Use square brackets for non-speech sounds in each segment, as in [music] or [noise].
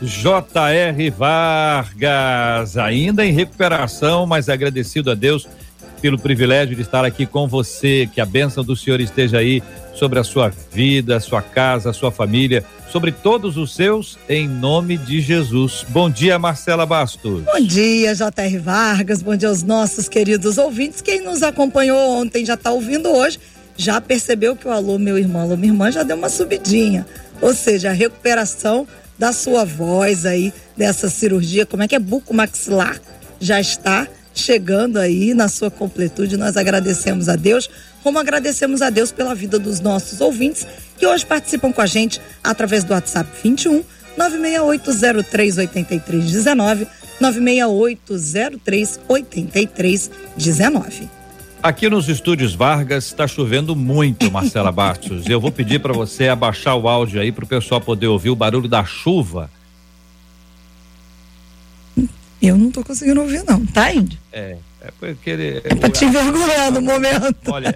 J.R. Vargas, ainda em recuperação, mas agradecido a Deus pelo privilégio de estar aqui com você, que a bênção do Senhor esteja aí sobre a sua vida, a sua casa, a sua família, sobre todos os seus, em nome de Jesus. Bom dia, Marcela Bastos. Bom dia, J.R. Vargas. Bom dia aos nossos queridos ouvintes. Quem nos acompanhou ontem já está ouvindo hoje, já percebeu que o alô, meu irmão, alô, minha irmã, já deu uma subidinha. Ou seja, a recuperação da sua voz aí, dessa cirurgia, como é que é buco maxilar, já está chegando aí na sua completude. Nós agradecemos a Deus, como agradecemos a Deus pela vida dos nossos ouvintes que hoje participam com a gente através do WhatsApp 21 968038319 968038319. Aqui nos estúdios Vargas está chovendo muito, Marcela Bastos. Eu vou pedir para você abaixar o áudio aí para o pessoal poder ouvir o barulho da chuva eu não tô conseguindo ouvir, não. Tá, indo? É. É porque ele. É pra te envergonhar no momento. Olha.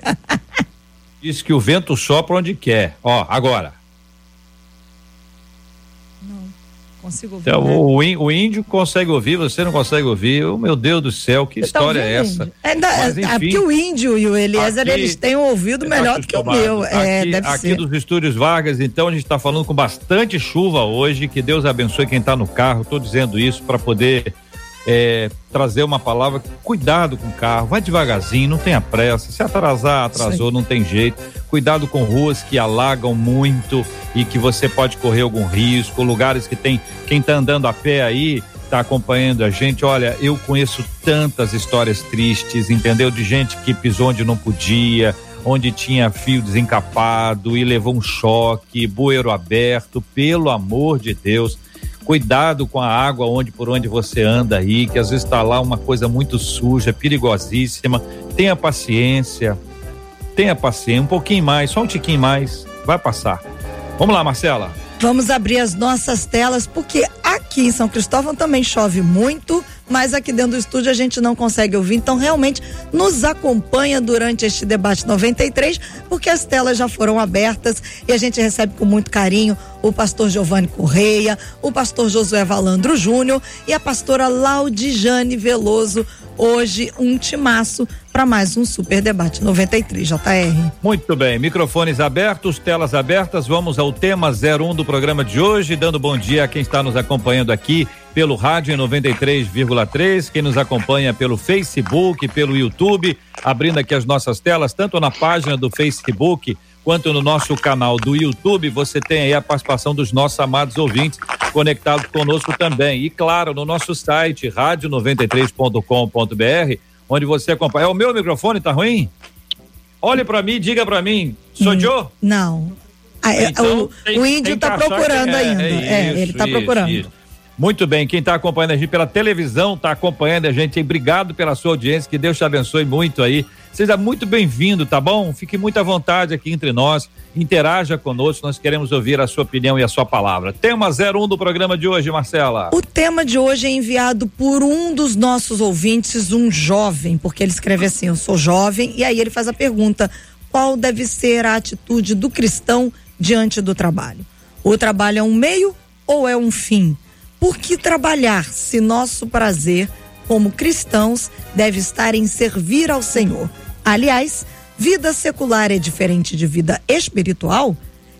diz que o vento sopra onde quer. Ó, agora. Não. Consigo ouvir. Então, o, o, índio consegue ouvir, você não consegue ouvir. Oh, meu Deus do céu, que tá história é essa? É, da, Mas, enfim, é porque o índio e o Eliezer, aqui, eles têm um ouvido melhor do que o meu. É, aqui, deve aqui ser. dos estúdios Vargas, então, a gente está falando com bastante chuva hoje. Que Deus abençoe quem está no carro. Estou dizendo isso para poder é, trazer uma palavra, cuidado com o carro, vai devagarzinho, não tenha pressa, se atrasar, atrasou, Sim. não tem jeito, cuidado com ruas que alagam muito e que você pode correr algum risco, lugares que tem, quem está andando a pé aí, está acompanhando a gente, olha, eu conheço tantas histórias tristes, entendeu? De gente que pisou onde não podia, onde tinha fio desencapado e levou um choque, bueiro aberto, pelo amor de Deus, Cuidado com a água onde por onde você anda aí, que às vezes está lá uma coisa muito suja, perigosíssima. Tenha paciência, tenha paciência, um pouquinho mais, só um tiquinho mais, vai passar. Vamos lá, Marcela. Vamos abrir as nossas telas, porque aqui em São Cristóvão também chove muito, mas aqui dentro do estúdio a gente não consegue ouvir. Então, realmente, nos acompanha durante este debate 93, porque as telas já foram abertas e a gente recebe com muito carinho o pastor Giovanni Correia, o pastor Josué Valandro Júnior e a pastora Laudijane Veloso hoje um timaço para mais um Super Debate 93, JR. Muito bem, microfones abertos, telas abertas, vamos ao tema 01 do programa de hoje, dando bom dia a quem está nos acompanhando aqui pelo rádio em 93,3, quem nos acompanha pelo Facebook, pelo YouTube, abrindo aqui as nossas telas, tanto na página do Facebook quanto no nosso canal do YouTube, você tem aí a participação dos nossos amados ouvintes conectados conosco também. E claro, no nosso site, rádio93.com.br, onde você acompanha. É o meu microfone, tá ruim? Olhe para mim, diga para mim, sou hum, Joe? Não. Ah, é, então, o, tem, o índio tá procurando é, ainda. É, é, isso, ele tá isso, procurando. Isso. Muito bem, quem está acompanhando a gente pela televisão, está acompanhando a gente, obrigado pela sua audiência, que Deus te abençoe muito aí. Seja muito bem-vindo, tá bom? Fique muito à vontade aqui entre nós, interaja conosco, nós queremos ouvir a sua opinião e a sua palavra. Tema 01 do programa de hoje, Marcela. O tema de hoje é enviado por um dos nossos ouvintes, um jovem, porque ele escreve assim: Eu sou jovem, e aí ele faz a pergunta: qual deve ser a atitude do cristão diante do trabalho? O trabalho é um meio ou é um fim? Por que trabalhar se nosso prazer, como cristãos, deve estar em servir ao Senhor? Aliás, vida secular é diferente de vida espiritual?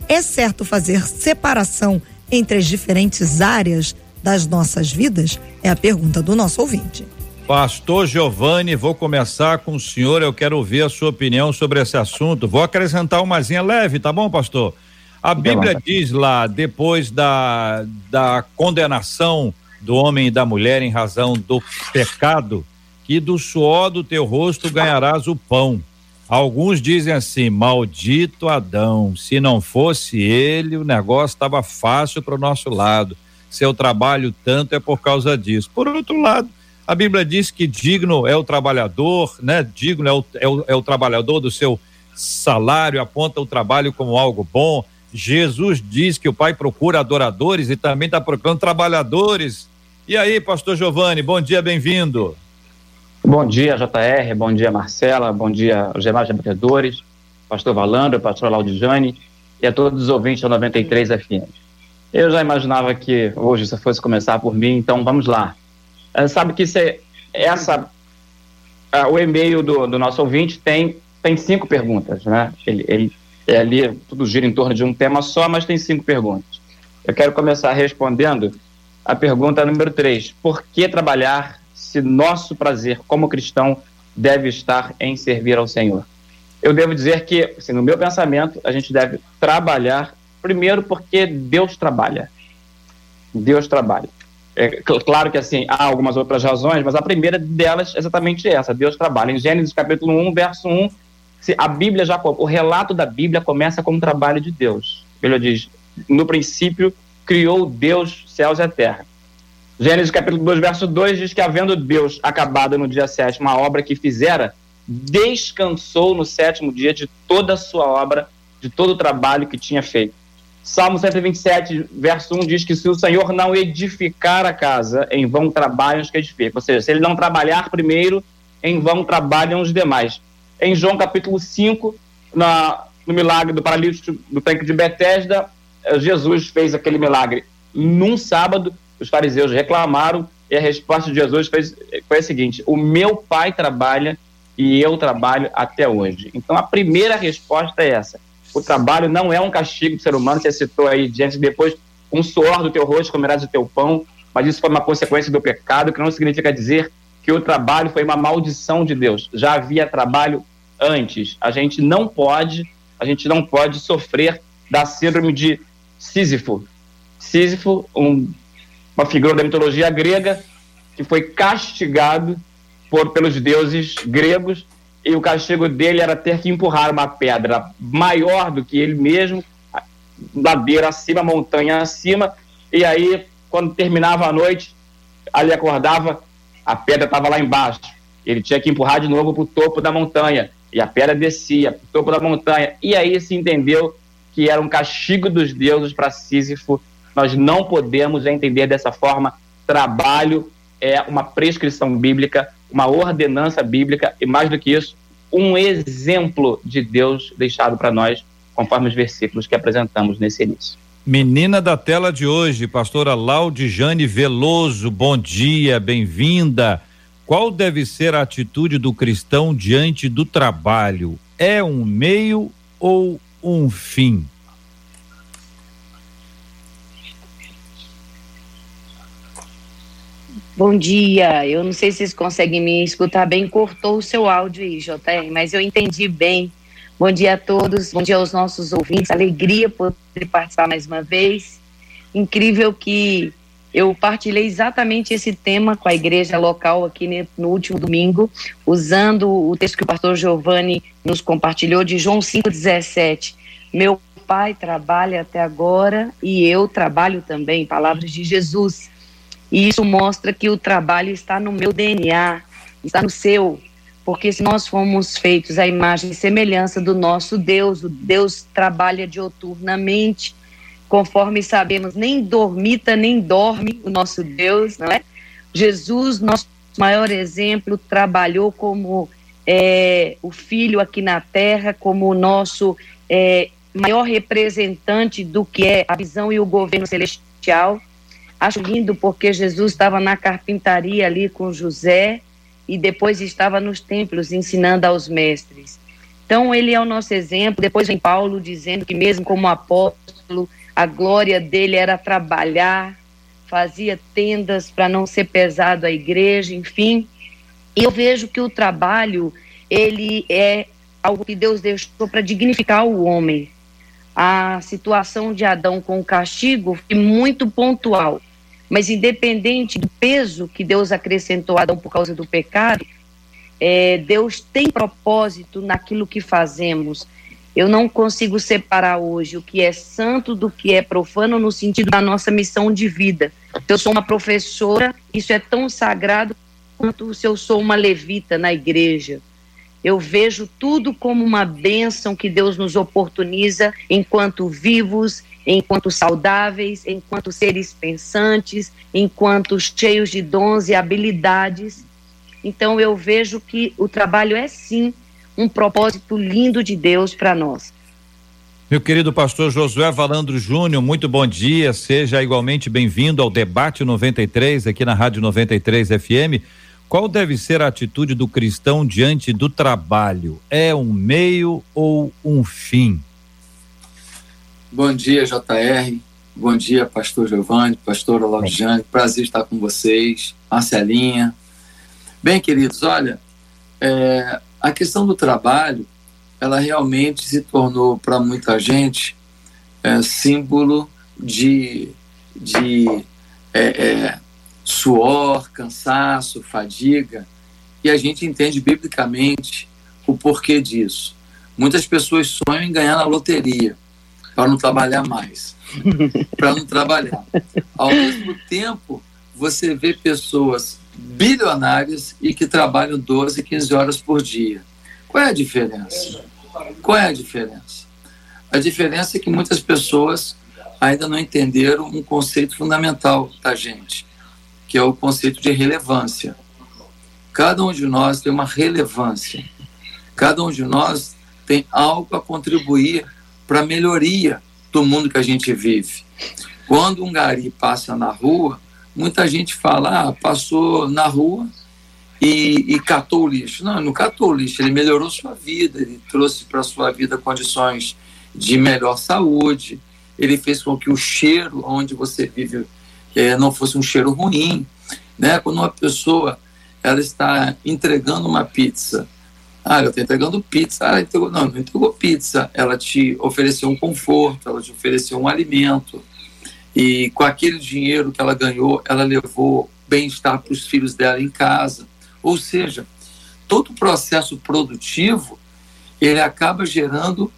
É certo fazer separação entre as diferentes áreas das nossas vidas? É a pergunta do nosso ouvinte. Pastor Giovanni, vou começar com o senhor. Eu quero ouvir a sua opinião sobre esse assunto. Vou acrescentar umazinha leve, tá bom, pastor? A Bíblia diz lá, depois da, da condenação do homem e da mulher em razão do pecado, que do suor do teu rosto ganharás o pão. Alguns dizem assim: maldito Adão, se não fosse ele, o negócio estava fácil para o nosso lado. se eu trabalho tanto é por causa disso. Por outro lado, a Bíblia diz que digno é o trabalhador, né? Digno é o, é o, é o trabalhador do seu salário, aponta o trabalho como algo bom. Jesus diz que o Pai procura adoradores e também está procurando trabalhadores. E aí, Pastor Giovanni, bom dia, bem-vindo. Bom dia, JR, bom dia, Marcela, bom dia aos demais debatedores, Pastor Valando, Pastor Laudijane e a todos os ouvintes da 93 FM. Eu já imaginava que hoje isso fosse começar por mim, então vamos lá. Uh, sabe que cê, essa, uh, o e-mail do, do, nosso ouvinte tem, tem cinco perguntas, né? Ele, ele é ali, tudo gira em torno de um tema só, mas tem cinco perguntas. Eu quero começar respondendo a pergunta número três: Por que trabalhar se nosso prazer como cristão deve estar em servir ao Senhor? Eu devo dizer que, assim, no meu pensamento, a gente deve trabalhar primeiro porque Deus trabalha. Deus trabalha. É, claro que assim, há algumas outras razões, mas a primeira delas é exatamente essa: Deus trabalha. Em Gênesis capítulo 1, verso 1, a Bíblia já, o relato da Bíblia começa com o trabalho de Deus. Ele diz: no princípio criou Deus céus e a terra. Gênesis capítulo 2, verso 2 diz que, havendo Deus acabado no dia sétimo a obra que fizera, descansou no sétimo dia de toda a sua obra, de todo o trabalho que tinha feito. Salmo 127, verso 1 diz que se o Senhor não edificar a casa, em vão trabalham os que edificam. Ou seja, se ele não trabalhar primeiro, em vão trabalham os demais. Em João capítulo 5, na, no milagre do paralítico do tanque de Betesda, eh, Jesus fez aquele milagre num sábado, os fariseus reclamaram e a resposta de Jesus fez, foi a seguinte: O meu pai trabalha e eu trabalho até hoje. Então a primeira resposta é essa o trabalho não é um castigo do ser humano, você citou aí diante depois, um suor do teu rosto comerás o teu pão, mas isso foi uma consequência do pecado, que não significa dizer que o trabalho foi uma maldição de Deus. Já havia trabalho antes. A gente não pode, a gente não pode sofrer da síndrome de Sísifo. Sísifo, um, uma figura da mitologia grega que foi castigado por pelos deuses gregos e o castigo dele era ter que empurrar uma pedra maior do que ele mesmo, ladeira acima, montanha acima, e aí, quando terminava a noite, ali acordava, a pedra estava lá embaixo. Ele tinha que empurrar de novo para o topo da montanha, e a pedra descia para o topo da montanha, e aí se entendeu que era um castigo dos deuses para Sísifo. Nós não podemos entender dessa forma. Trabalho é uma prescrição bíblica uma ordenança bíblica e, mais do que isso, um exemplo de Deus deixado para nós, conforme os versículos que apresentamos nesse início. Menina da tela de hoje, pastora Laudijane Veloso, bom dia, bem-vinda. Qual deve ser a atitude do cristão diante do trabalho? É um meio ou um fim? Bom dia. Eu não sei se vocês conseguem me escutar bem. Cortou o seu áudio aí, JR, mas eu entendi bem. Bom dia a todos, bom dia aos nossos ouvintes. Alegria poder participar mais uma vez. Incrível que eu partilhei exatamente esse tema com a igreja local aqui no último domingo, usando o texto que o pastor Giovanni nos compartilhou de João 5,17. Meu pai trabalha até agora e eu trabalho também, palavras de Jesus. E isso mostra que o trabalho está no meu DNA, está no seu. Porque se nós fomos feitos à imagem e semelhança do nosso Deus, o Deus trabalha dioturnamente, conforme sabemos, nem dormita nem dorme o nosso Deus, não é? Jesus, nosso maior exemplo, trabalhou como é, o filho aqui na terra, como o nosso é, maior representante do que é a visão e o governo celestial. Acho lindo porque Jesus estava na carpintaria ali com José e depois estava nos templos ensinando aos mestres. Então ele é o nosso exemplo. Depois vem Paulo dizendo que mesmo como apóstolo, a glória dele era trabalhar, fazia tendas para não ser pesado à igreja, enfim. E eu vejo que o trabalho ele é algo que Deus deixou para dignificar o homem. A situação de Adão com o castigo foi muito pontual mas independente do peso que Deus acrescentou a Adão por causa do pecado, é, Deus tem propósito naquilo que fazemos. Eu não consigo separar hoje o que é santo do que é profano no sentido da nossa missão de vida. Se eu sou uma professora, isso é tão sagrado quanto se eu sou uma levita na igreja. Eu vejo tudo como uma bênção que Deus nos oportuniza enquanto vivos, enquanto saudáveis, enquanto seres pensantes, enquanto cheios de dons e habilidades. Então eu vejo que o trabalho é sim um propósito lindo de Deus para nós. Meu querido pastor Josué Valandro Júnior, muito bom dia. Seja igualmente bem-vindo ao Debate 93 aqui na Rádio 93 FM. Qual deve ser a atitude do cristão diante do trabalho? É um meio ou um fim? Bom dia, JR. Bom dia, pastor Giovanni, pastor Olaviane. Prazer estar com vocês. Marcelinha. Bem, queridos, olha, é, a questão do trabalho, ela realmente se tornou para muita gente é, símbolo de, de é, é, suor, cansaço, fadiga, e a gente entende biblicamente o porquê disso. Muitas pessoas sonham em ganhar na loteria para não trabalhar mais, para não trabalhar. Ao mesmo tempo, você vê pessoas bilionárias e que trabalham 12, 15 horas por dia. Qual é a diferença? Qual é a diferença? A diferença é que muitas pessoas ainda não entenderam um conceito fundamental da gente, que é o conceito de relevância. Cada um de nós tem uma relevância. Cada um de nós tem algo a contribuir para melhoria do mundo que a gente vive. Quando um gari passa na rua, muita gente fala, ah, passou na rua e, e catou o lixo. Não, não catou o lixo, ele melhorou sua vida, ele trouxe para sua vida condições de melhor saúde, ele fez com que o cheiro onde você vive é, não fosse um cheiro ruim. Né? Quando uma pessoa ela está entregando uma pizza, ah, ela está entregando pizza, ah, entregou, não, não entregou pizza, ela te ofereceu um conforto, ela te ofereceu um alimento, e com aquele dinheiro que ela ganhou, ela levou bem-estar para os filhos dela em casa. Ou seja, todo o processo produtivo ele acaba gerando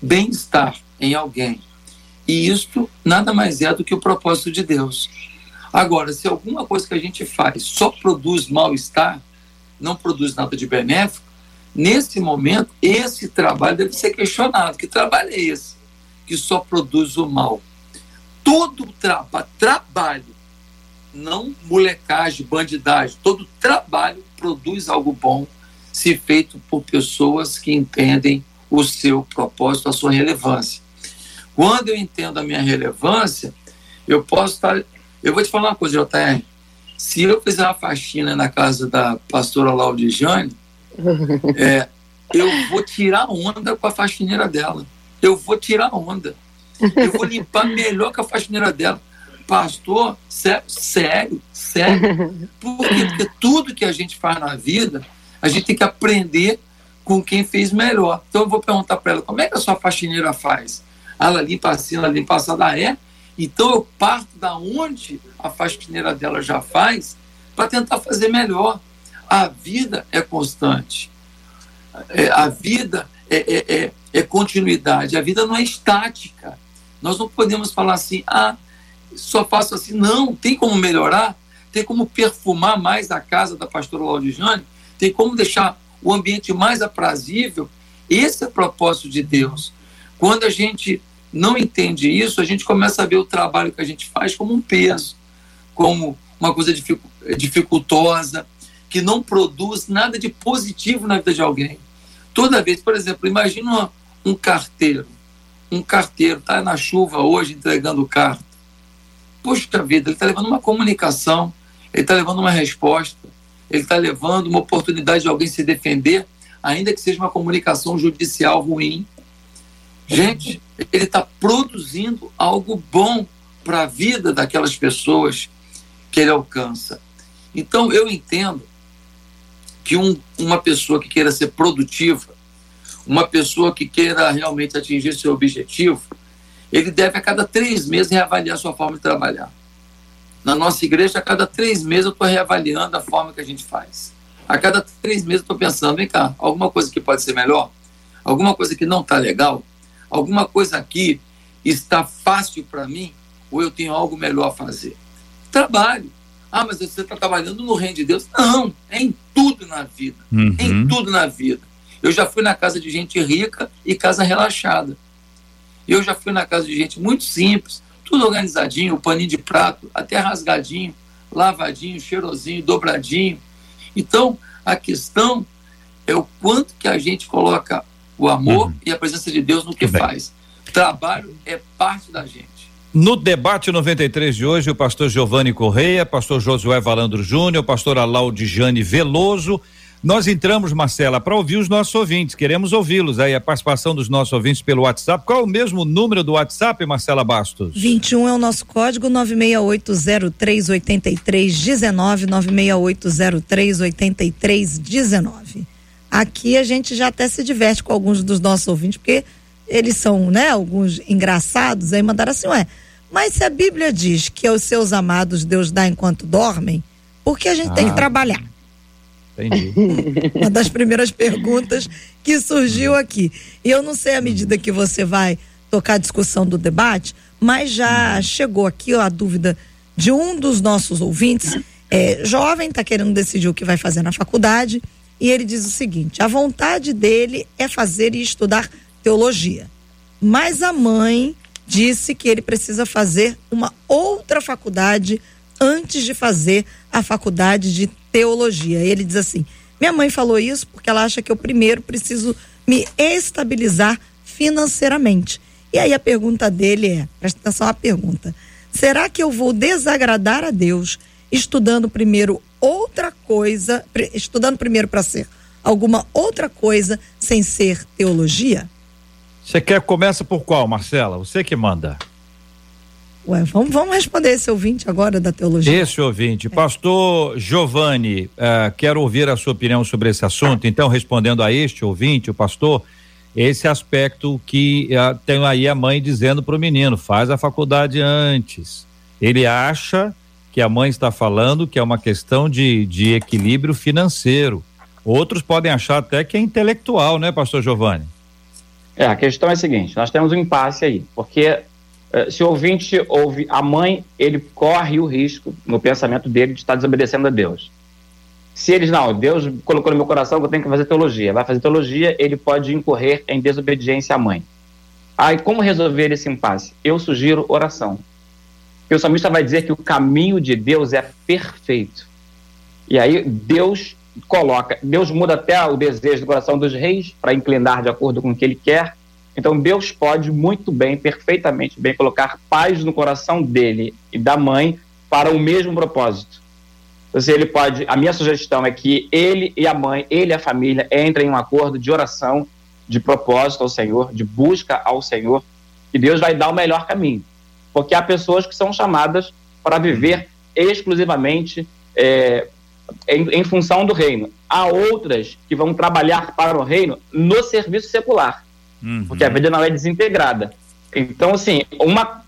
bem-estar em alguém. E isto nada mais é do que o propósito de Deus. Agora, se alguma coisa que a gente faz só produz mal-estar, não produz nada de benéfico, nesse momento, esse trabalho deve ser questionado. Que trabalho é esse que só produz o mal? todo tra trabalho, não molecagem, bandidagem, todo trabalho produz algo bom se feito por pessoas que entendem o seu propósito, a sua relevância. Quando eu entendo a minha relevância, eu posso estar. Eu vou te falar uma coisa, JR. Se eu fizer uma faxina na casa da pastora Laudijane, é, eu vou tirar onda com a faxineira dela. Eu vou tirar onda. Eu vou limpar melhor que a faxineira dela. Pastor, sério, sério, sério. Por quê? Porque tudo que a gente faz na vida, a gente tem que aprender com quem fez melhor. Então eu vou perguntar para ela, como é que a sua faxineira faz? Ela limpa assim, ela limpa assada, ah, é? Então eu parto da onde a faxineira dela já faz para tentar fazer melhor. A vida é constante. É, a vida é, é, é, é continuidade. A vida não é estática. Nós não podemos falar assim, ah, só faço assim. Não, tem como melhorar, tem como perfumar mais a casa da pastora Laudijane, tem como deixar o ambiente mais aprazível. Esse é o propósito de Deus. Quando a gente não entende isso, a gente começa a ver o trabalho que a gente faz como um peso, como uma coisa dificultosa, que não produz nada de positivo na vida de alguém. Toda vez, por exemplo, imagina um carteiro um carteiro está na chuva hoje entregando carta. Puxa vida, ele está levando uma comunicação, ele está levando uma resposta, ele está levando uma oportunidade de alguém se defender, ainda que seja uma comunicação judicial ruim. Gente, ele está produzindo algo bom para a vida daquelas pessoas que ele alcança. Então, eu entendo que um, uma pessoa que queira ser produtiva, uma pessoa que queira realmente atingir seu objetivo, ele deve a cada três meses reavaliar sua forma de trabalhar. Na nossa igreja, a cada três meses eu estou reavaliando a forma que a gente faz. A cada três meses eu estou pensando, vem cá, alguma coisa que pode ser melhor? alguma coisa que não está legal, alguma coisa aqui está fácil para mim, ou eu tenho algo melhor a fazer? Trabalho. Ah, mas você está trabalhando no reino de Deus? Não, é em tudo na vida. Uhum. Em tudo na vida. Eu já fui na casa de gente rica e casa relaxada. Eu já fui na casa de gente muito simples, tudo organizadinho, o paninho de prato, até rasgadinho, lavadinho, cheirosinho, dobradinho. Então, a questão é o quanto que a gente coloca o amor uhum. e a presença de Deus no que faz. Trabalho é parte da gente. No debate 93 de hoje, o pastor Giovanni Correia, pastor Josué Valandro Júnior, pastor Alaudijane Veloso. Nós entramos, Marcela, para ouvir os nossos ouvintes. Queremos ouvi-los aí, a participação dos nossos ouvintes pelo WhatsApp. Qual é o mesmo número do WhatsApp, Marcela Bastos? 21 é o nosso código 968038319, 968038319. Aqui a gente já até se diverte com alguns dos nossos ouvintes, porque eles são, né, alguns engraçados, aí mandaram assim, ué, mas se a Bíblia diz que aos seus amados Deus dá enquanto dormem, por que a gente ah, tem que ah. trabalhar? Entendi. [laughs] Uma das primeiras perguntas que surgiu aqui. E eu não sei à medida que você vai tocar a discussão do debate, mas já chegou aqui ó, a dúvida de um dos nossos ouvintes, é, jovem, está querendo decidir o que vai fazer na faculdade, e ele diz o seguinte: a vontade dele é fazer e estudar teologia. Mas a mãe disse que ele precisa fazer uma outra faculdade antes de fazer a faculdade de teologia. Ele diz assim: minha mãe falou isso porque ela acha que eu primeiro preciso me estabilizar financeiramente. E aí a pergunta dele é: presta atenção à pergunta. Será que eu vou desagradar a Deus estudando primeiro outra coisa, estudando primeiro para ser alguma outra coisa sem ser teologia? Você quer começa por qual, Marcela? Você que manda. Ué, vamos, vamos responder esse ouvinte agora da teologia. Esse ouvinte. É. Pastor Giovanni, uh, quero ouvir a sua opinião sobre esse assunto. Então, respondendo a este ouvinte, o pastor, esse aspecto que uh, tem aí a mãe dizendo para o menino: faz a faculdade antes. Ele acha que a mãe está falando que é uma questão de, de equilíbrio financeiro. Outros podem achar até que é intelectual, né, Pastor Giovanni? É, a questão é a seguinte: nós temos um impasse aí, porque eh, se o ouvinte ouve a mãe, ele corre o risco, no pensamento dele, de estar desobedecendo a Deus. Se eles, não, Deus colocou no meu coração que eu tenho que fazer teologia, vai fazer teologia, ele pode incorrer em desobediência à mãe. Aí, como resolver esse impasse? Eu sugiro oração. Porque o salmista vai dizer que o caminho de Deus é perfeito. E aí, Deus coloca, Deus muda até o desejo do coração dos reis para inclinar de acordo com o que ele quer. Então Deus pode muito bem, perfeitamente bem, colocar paz no coração dele e da mãe para o mesmo propósito. Então, ele pode, a minha sugestão é que ele e a mãe, ele e a família entrem em um acordo de oração, de propósito ao Senhor, de busca ao Senhor, e Deus vai dar o melhor caminho. Porque há pessoas que são chamadas para viver exclusivamente é, em, em função do reino. Há outras que vão trabalhar para o reino no serviço secular, uhum. porque a vida não é desintegrada. Então, assim, uma,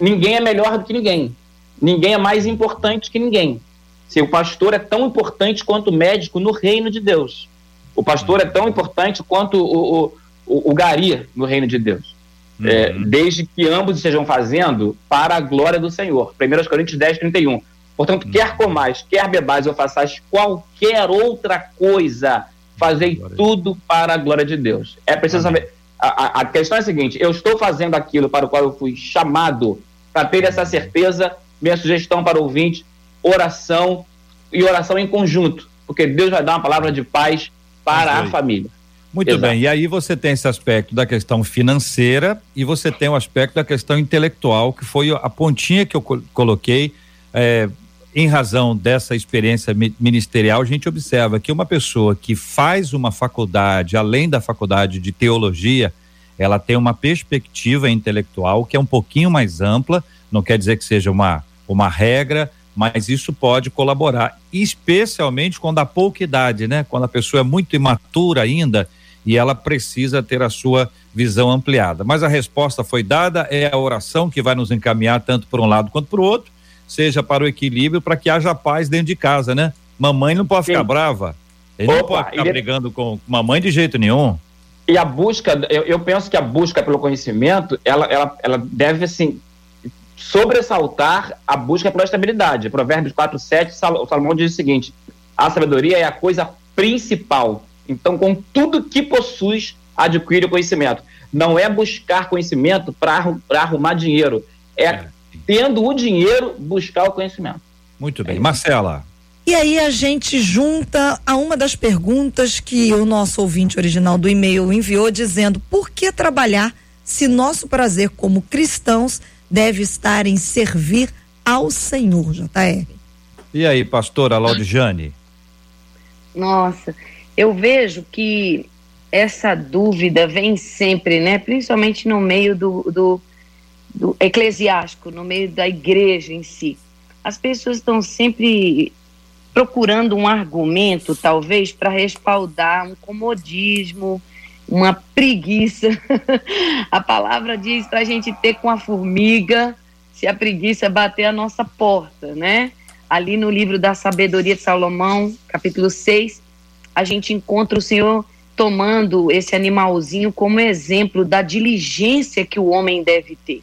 ninguém é melhor do que ninguém. Ninguém é mais importante que ninguém. Se o pastor é tão importante quanto o médico no reino de Deus. O pastor é tão importante quanto o, o, o, o gari no reino de Deus. É, uhum. É, desde que ambos estejam fazendo para a glória do Senhor. 1 Coríntios 10, 31. Portanto, quer comais, quer bebais ou façais qualquer outra coisa, fazei tudo para a glória de Deus. É preciso saber. A, a, questão é a seguinte: eu estou fazendo aquilo para o qual eu fui chamado, para ter essa certeza. Minha sugestão para o ouvinte: oração e oração em conjunto, porque Deus vai dar uma palavra de paz para a família. Muito Exato. bem, e aí você tem esse aspecto da questão financeira e você tem o aspecto da questão intelectual, que foi a pontinha que eu coloquei. É, em razão dessa experiência ministerial, a gente observa que uma pessoa que faz uma faculdade, além da faculdade de teologia, ela tem uma perspectiva intelectual que é um pouquinho mais ampla, não quer dizer que seja uma, uma regra, mas isso pode colaborar, especialmente quando há pouca idade, né? Quando a pessoa é muito imatura ainda e ela precisa ter a sua visão ampliada. Mas a resposta foi dada, é a oração que vai nos encaminhar tanto por um lado quanto para o outro seja para o equilíbrio, para que haja paz dentro de casa, né? Mamãe não pode Sim. ficar brava. Ele Opa, não pode ficar ele... brigando com mamãe de jeito nenhum. e a busca, eu, eu, penso que a busca pelo conhecimento, ela, ela, ela deve, assim, sobressaltar a busca pela estabilidade. Provérbios 4, 7, Sal, Salomão diz o seguinte, a sabedoria é a coisa principal. Então, com tudo que possuis, adquire o conhecimento. Não é buscar conhecimento para arrumar dinheiro, é, é, tendo o dinheiro, buscar o conhecimento. Muito bem. Marcela. E aí a gente junta a uma das perguntas que o nosso ouvinte original do e-mail enviou dizendo: por que trabalhar se nosso prazer como cristãos deve estar em servir ao Senhor, JR? E aí, pastora Laudiane? Nossa, eu vejo que essa dúvida vem sempre, né? Principalmente no meio do, do, do eclesiástico, no meio da igreja em si. As pessoas estão sempre procurando um argumento, talvez, para respaldar um comodismo, uma preguiça. [laughs] a palavra diz para a gente ter com a formiga se a preguiça bater a nossa porta, né? Ali no livro da Sabedoria de Salomão, capítulo 6, a gente encontra o Senhor tomando esse animalzinho como exemplo da diligência que o homem deve ter.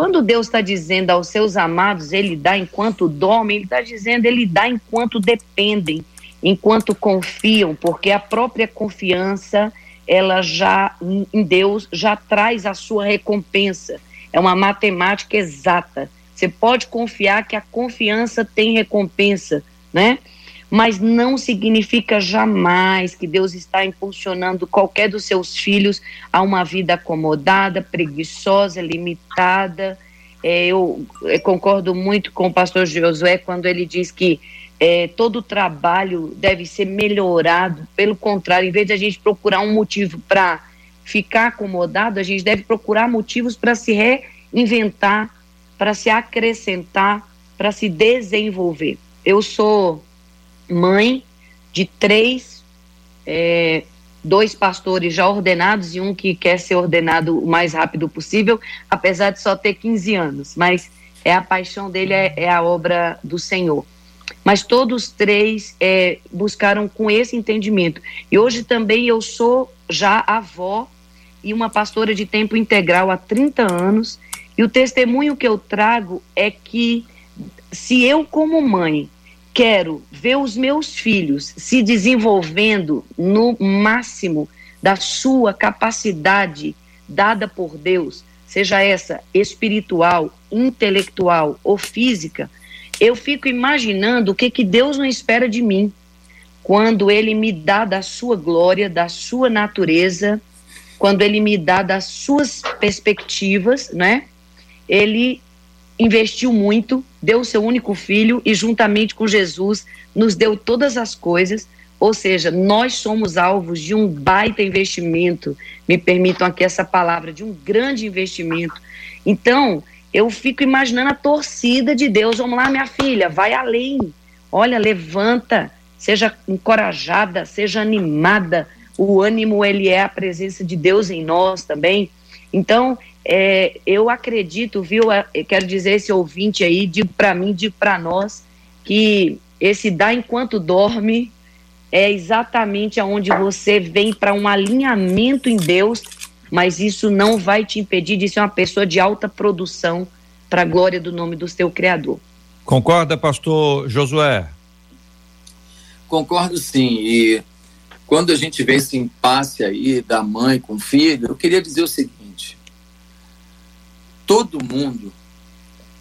Quando Deus está dizendo aos seus amados, Ele dá enquanto dormem, Ele está dizendo, Ele dá enquanto dependem, enquanto confiam, porque a própria confiança, ela já, em Deus, já traz a sua recompensa. É uma matemática exata. Você pode confiar que a confiança tem recompensa, né? Mas não significa jamais que Deus está impulsionando qualquer dos seus filhos a uma vida acomodada, preguiçosa, limitada. É, eu, eu, concordo muito com o pastor Josué quando ele diz que é, todo trabalho deve ser melhorado. Pelo contrário, em vez de a gente procurar um motivo para ficar acomodado, a gente deve procurar motivos para se reinventar, para se acrescentar, para se desenvolver. Eu sou mãe de três, é, dois pastores já ordenados e um que quer ser ordenado o mais rápido possível, apesar de só ter 15 anos, mas é a paixão dele, é, é a obra do Senhor. Mas todos três é, buscaram com esse entendimento. E hoje também eu sou já avó e uma pastora de tempo integral há 30 anos. E o testemunho que eu trago é que se eu, como mãe, quero ver os meus filhos se desenvolvendo no máximo da sua capacidade dada por Deus, seja essa espiritual, intelectual ou física, eu fico imaginando o que, que Deus não espera de mim quando Ele me dá da sua glória, da sua natureza, quando Ele me dá das suas perspectivas, né? Ele investiu muito, deu o seu único filho e, juntamente com Jesus, nos deu todas as coisas. Ou seja, nós somos alvos de um baita investimento, me permitam aqui essa palavra, de um grande investimento. Então, eu fico imaginando a torcida de Deus. Vamos lá, minha filha, vai além. Olha, levanta, seja encorajada, seja animada. O ânimo, ele é a presença de Deus em nós também. Então, é, eu acredito, viu? É, quero dizer esse ouvinte aí, digo para mim, digo para nós, que esse dá enquanto dorme é exatamente aonde você vem para um alinhamento em Deus, mas isso não vai te impedir de ser uma pessoa de alta produção para a glória do nome do seu Criador. Concorda, pastor Josué? Concordo sim. E quando a gente vê esse impasse aí da mãe com o filho, eu queria dizer o seguinte todo mundo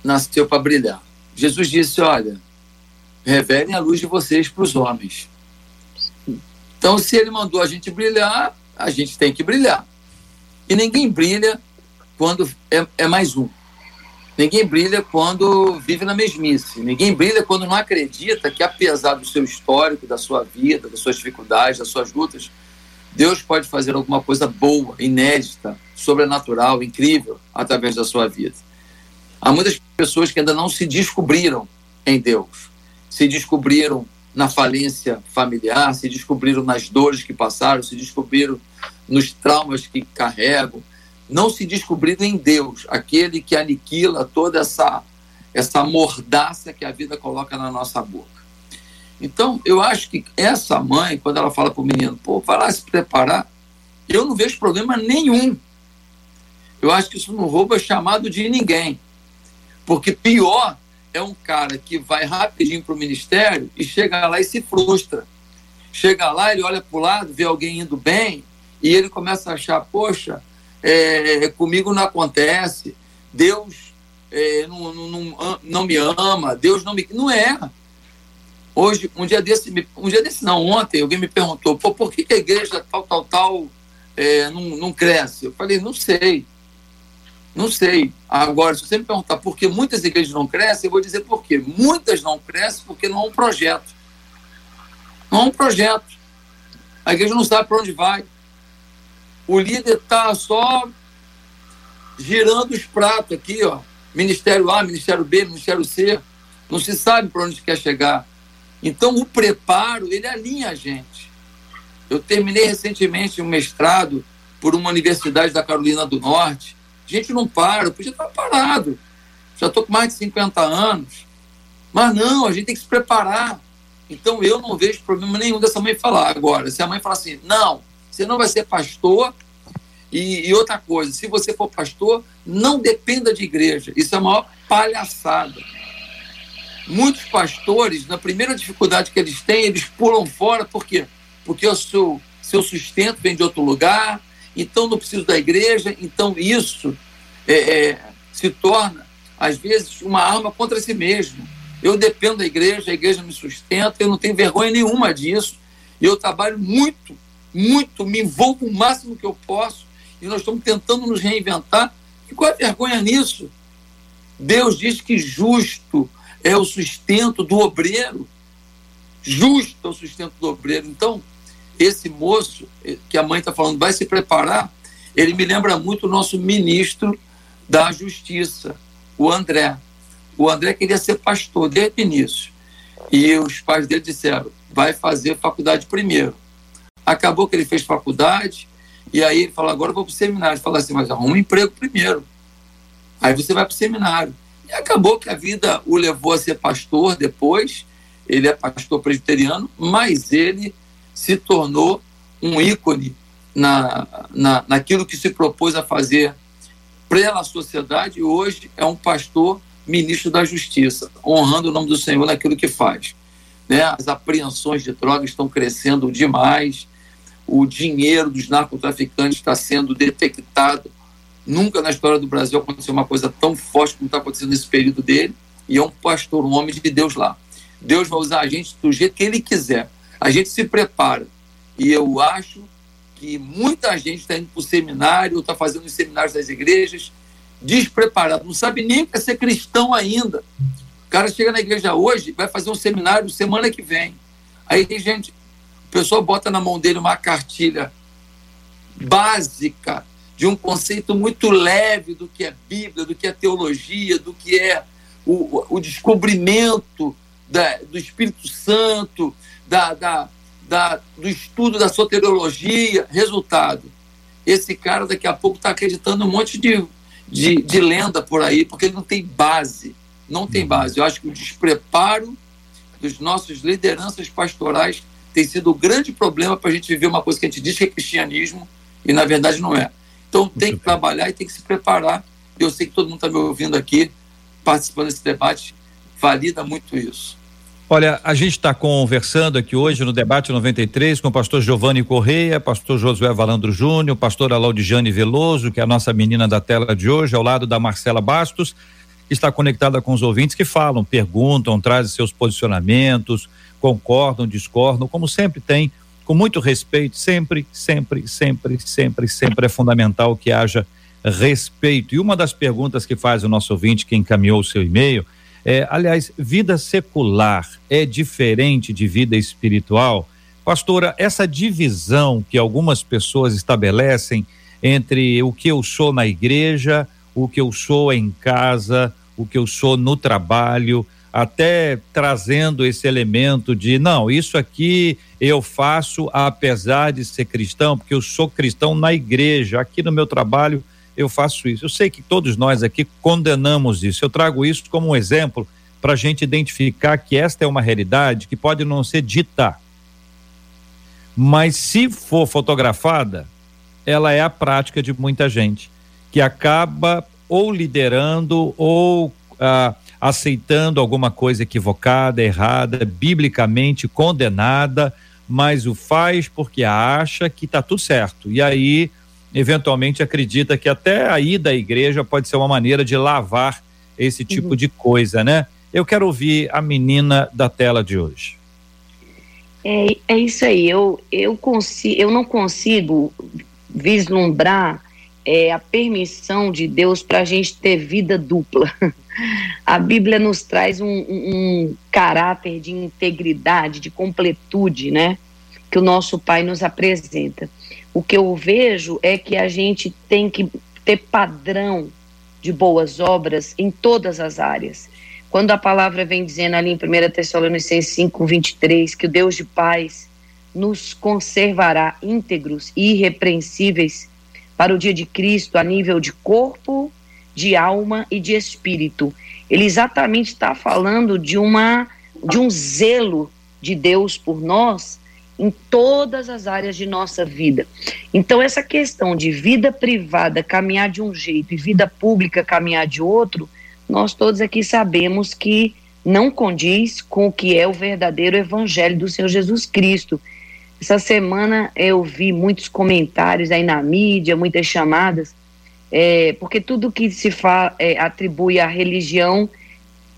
nasceu para brilhar. Jesus disse: Olha, revelem a luz de vocês para os homens. Então, se ele mandou a gente brilhar, a gente tem que brilhar. E ninguém brilha quando é, é mais um. Ninguém brilha quando vive na mesmice. Ninguém brilha quando não acredita que, apesar do seu histórico, da sua vida, das suas dificuldades, das suas lutas, Deus pode fazer alguma coisa boa, inédita, sobrenatural, incrível através da sua vida. Há muitas pessoas que ainda não se descobriram em Deus, se descobriram na falência familiar, se descobriram nas dores que passaram, se descobriram nos traumas que carregam, não se descobriram em Deus, aquele que aniquila toda essa essa mordaça que a vida coloca na nossa boca. Então, eu acho que essa mãe, quando ela fala para o menino, pô, vai lá se preparar, Eu não vejo problema nenhum. Eu acho que isso não rouba chamado de ninguém. Porque pior é um cara que vai rapidinho para o ministério e chega lá e se frustra. Chega lá, ele olha para o lado, vê alguém indo bem, e ele começa a achar, poxa, é, comigo não acontece, Deus é, não, não, não, não, me ama, Deus não me. Não é. Hoje, um dia desse, um dia desse não, ontem, alguém me perguntou, por que a igreja tal, tal, tal é, não, não cresce? Eu falei, não sei. Não sei. Agora, se você me perguntar por que muitas igrejas não crescem, eu vou dizer por quê. Muitas não crescem porque não há um projeto. Não há um projeto. A igreja não sabe para onde vai. O líder está só girando os pratos aqui, ó. Ministério A, Ministério B, Ministério C. Não se sabe para onde quer chegar. Então, o preparo, ele alinha a gente. Eu terminei recentemente um mestrado por uma universidade da Carolina do Norte. A gente não para, eu podia estar parado. Já estou com mais de 50 anos. Mas não, a gente tem que se preparar. Então, eu não vejo problema nenhum dessa mãe falar. Agora, se a mãe falar assim, não, você não vai ser pastor, e, e, outra coisa, se você for pastor, não dependa de igreja. Isso é a maior palhaçada. Muitos pastores, na primeira dificuldade que eles têm, eles pulam fora, por quê? Porque o seu, seu sustento vem de outro lugar, então não preciso da igreja, então isso é, é, se torna, às vezes, uma arma contra si mesmo. Eu dependo da igreja, a igreja me sustenta, eu não tenho vergonha nenhuma disso, eu trabalho muito, muito, me envolvo o máximo que eu posso, e nós estamos tentando nos reinventar. E qual é a vergonha nisso? Deus diz que justo é o sustento do obreiro. Justo é o sustento do obreiro. Então, esse moço que a mãe está falando vai se preparar, ele me lembra muito o nosso ministro da Justiça, o André. O André queria ser pastor desde o início. E os pais dele disseram: vai fazer faculdade primeiro. Acabou que ele fez faculdade, e aí ele falou: agora eu vou para o seminário. Ele falou assim: mas arruma um emprego primeiro. Aí você vai para o seminário. E acabou que a vida o levou a ser pastor depois. Ele é pastor presbiteriano, mas ele se tornou um ícone na, na, naquilo que se propôs a fazer pela sociedade e hoje é um pastor ministro da Justiça, honrando o nome do Senhor naquilo que faz. Né? As apreensões de drogas estão crescendo demais, o dinheiro dos narcotraficantes está sendo detectado. Nunca na história do Brasil aconteceu uma coisa tão forte como está acontecendo nesse período dele. E é um pastor, um homem de Deus lá. Deus vai usar a gente do jeito que ele quiser. A gente se prepara. E eu acho que muita gente está indo para o seminário, está fazendo os seminários das igrejas, despreparado, não sabe nem que é ser cristão ainda. O cara chega na igreja hoje, vai fazer um seminário semana que vem. Aí tem gente, o pessoal bota na mão dele uma cartilha básica de um conceito muito leve do que é Bíblia, do que é teologia, do que é o, o descobrimento da, do Espírito Santo, da, da, da, do estudo da soteriologia. Resultado: esse cara daqui a pouco está acreditando um monte de, de, de lenda por aí, porque ele não tem base. Não tem uhum. base. Eu acho que o despreparo dos nossos lideranças pastorais tem sido o grande problema para a gente viver uma coisa que a gente diz que é cristianismo e na verdade não é. Então tem que trabalhar e tem que se preparar. Eu sei que todo mundo está me ouvindo aqui, participando desse debate, valida muito isso. Olha, a gente está conversando aqui hoje no debate 93 com o pastor Giovanni Correia, pastor Josué Valandro Júnior, pastor Alaudijane Veloso, que é a nossa menina da tela de hoje, ao lado da Marcela Bastos, que está conectada com os ouvintes que falam, perguntam, trazem seus posicionamentos, concordam, discordam, como sempre tem, com muito respeito, sempre, sempre, sempre, sempre, sempre é fundamental que haja respeito. E uma das perguntas que faz o nosso ouvinte que encaminhou o seu e-mail é, aliás, vida secular é diferente de vida espiritual? Pastora, essa divisão que algumas pessoas estabelecem entre o que eu sou na igreja, o que eu sou em casa, o que eu sou no trabalho, até trazendo esse elemento de não, isso aqui eu faço apesar de ser cristão, porque eu sou cristão na igreja, aqui no meu trabalho eu faço isso. Eu sei que todos nós aqui condenamos isso. Eu trago isso como um exemplo para a gente identificar que esta é uma realidade que pode não ser dita, mas se for fotografada, ela é a prática de muita gente que acaba ou liderando ou ah, aceitando alguma coisa equivocada, errada, biblicamente condenada, mas o faz porque acha que está tudo certo. E aí, eventualmente, acredita que até a ida à igreja pode ser uma maneira de lavar esse tipo uhum. de coisa, né? Eu quero ouvir a menina da tela de hoje. É, é isso aí. Eu, eu, consigo, eu não consigo vislumbrar é, a permissão de Deus para a gente ter vida dupla. [laughs] A Bíblia nos traz um, um, caráter de integridade, de completude, né? Que o nosso Pai nos apresenta. O que eu vejo é que a gente tem que ter padrão de boas obras em todas as áreas. Quando a palavra vem dizendo ali em 1 Tessalonicenses 5, 23, que o Deus de paz nos conservará íntegros e irrepreensíveis para o dia de Cristo a nível de corpo, de alma e de espírito. Ele exatamente está falando de uma de um zelo de Deus por nós em todas as áreas de nossa vida. Então essa questão de vida privada caminhar de um jeito e vida pública caminhar de outro, nós todos aqui sabemos que não condiz com o que é o verdadeiro evangelho do Senhor Jesus Cristo. Essa semana eu vi muitos comentários aí na mídia, muitas chamadas, é, porque tudo que se é, atribui à religião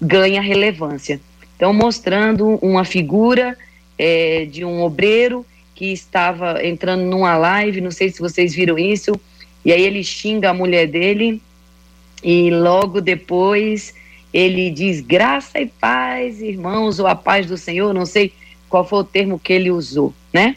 ganha relevância. Então, mostrando uma figura é, de um obreiro que estava entrando numa live, não sei se vocês viram isso, e aí ele xinga a mulher dele, e logo depois ele diz graça e paz, irmãos, ou a paz do Senhor, não sei qual foi o termo que ele usou, né?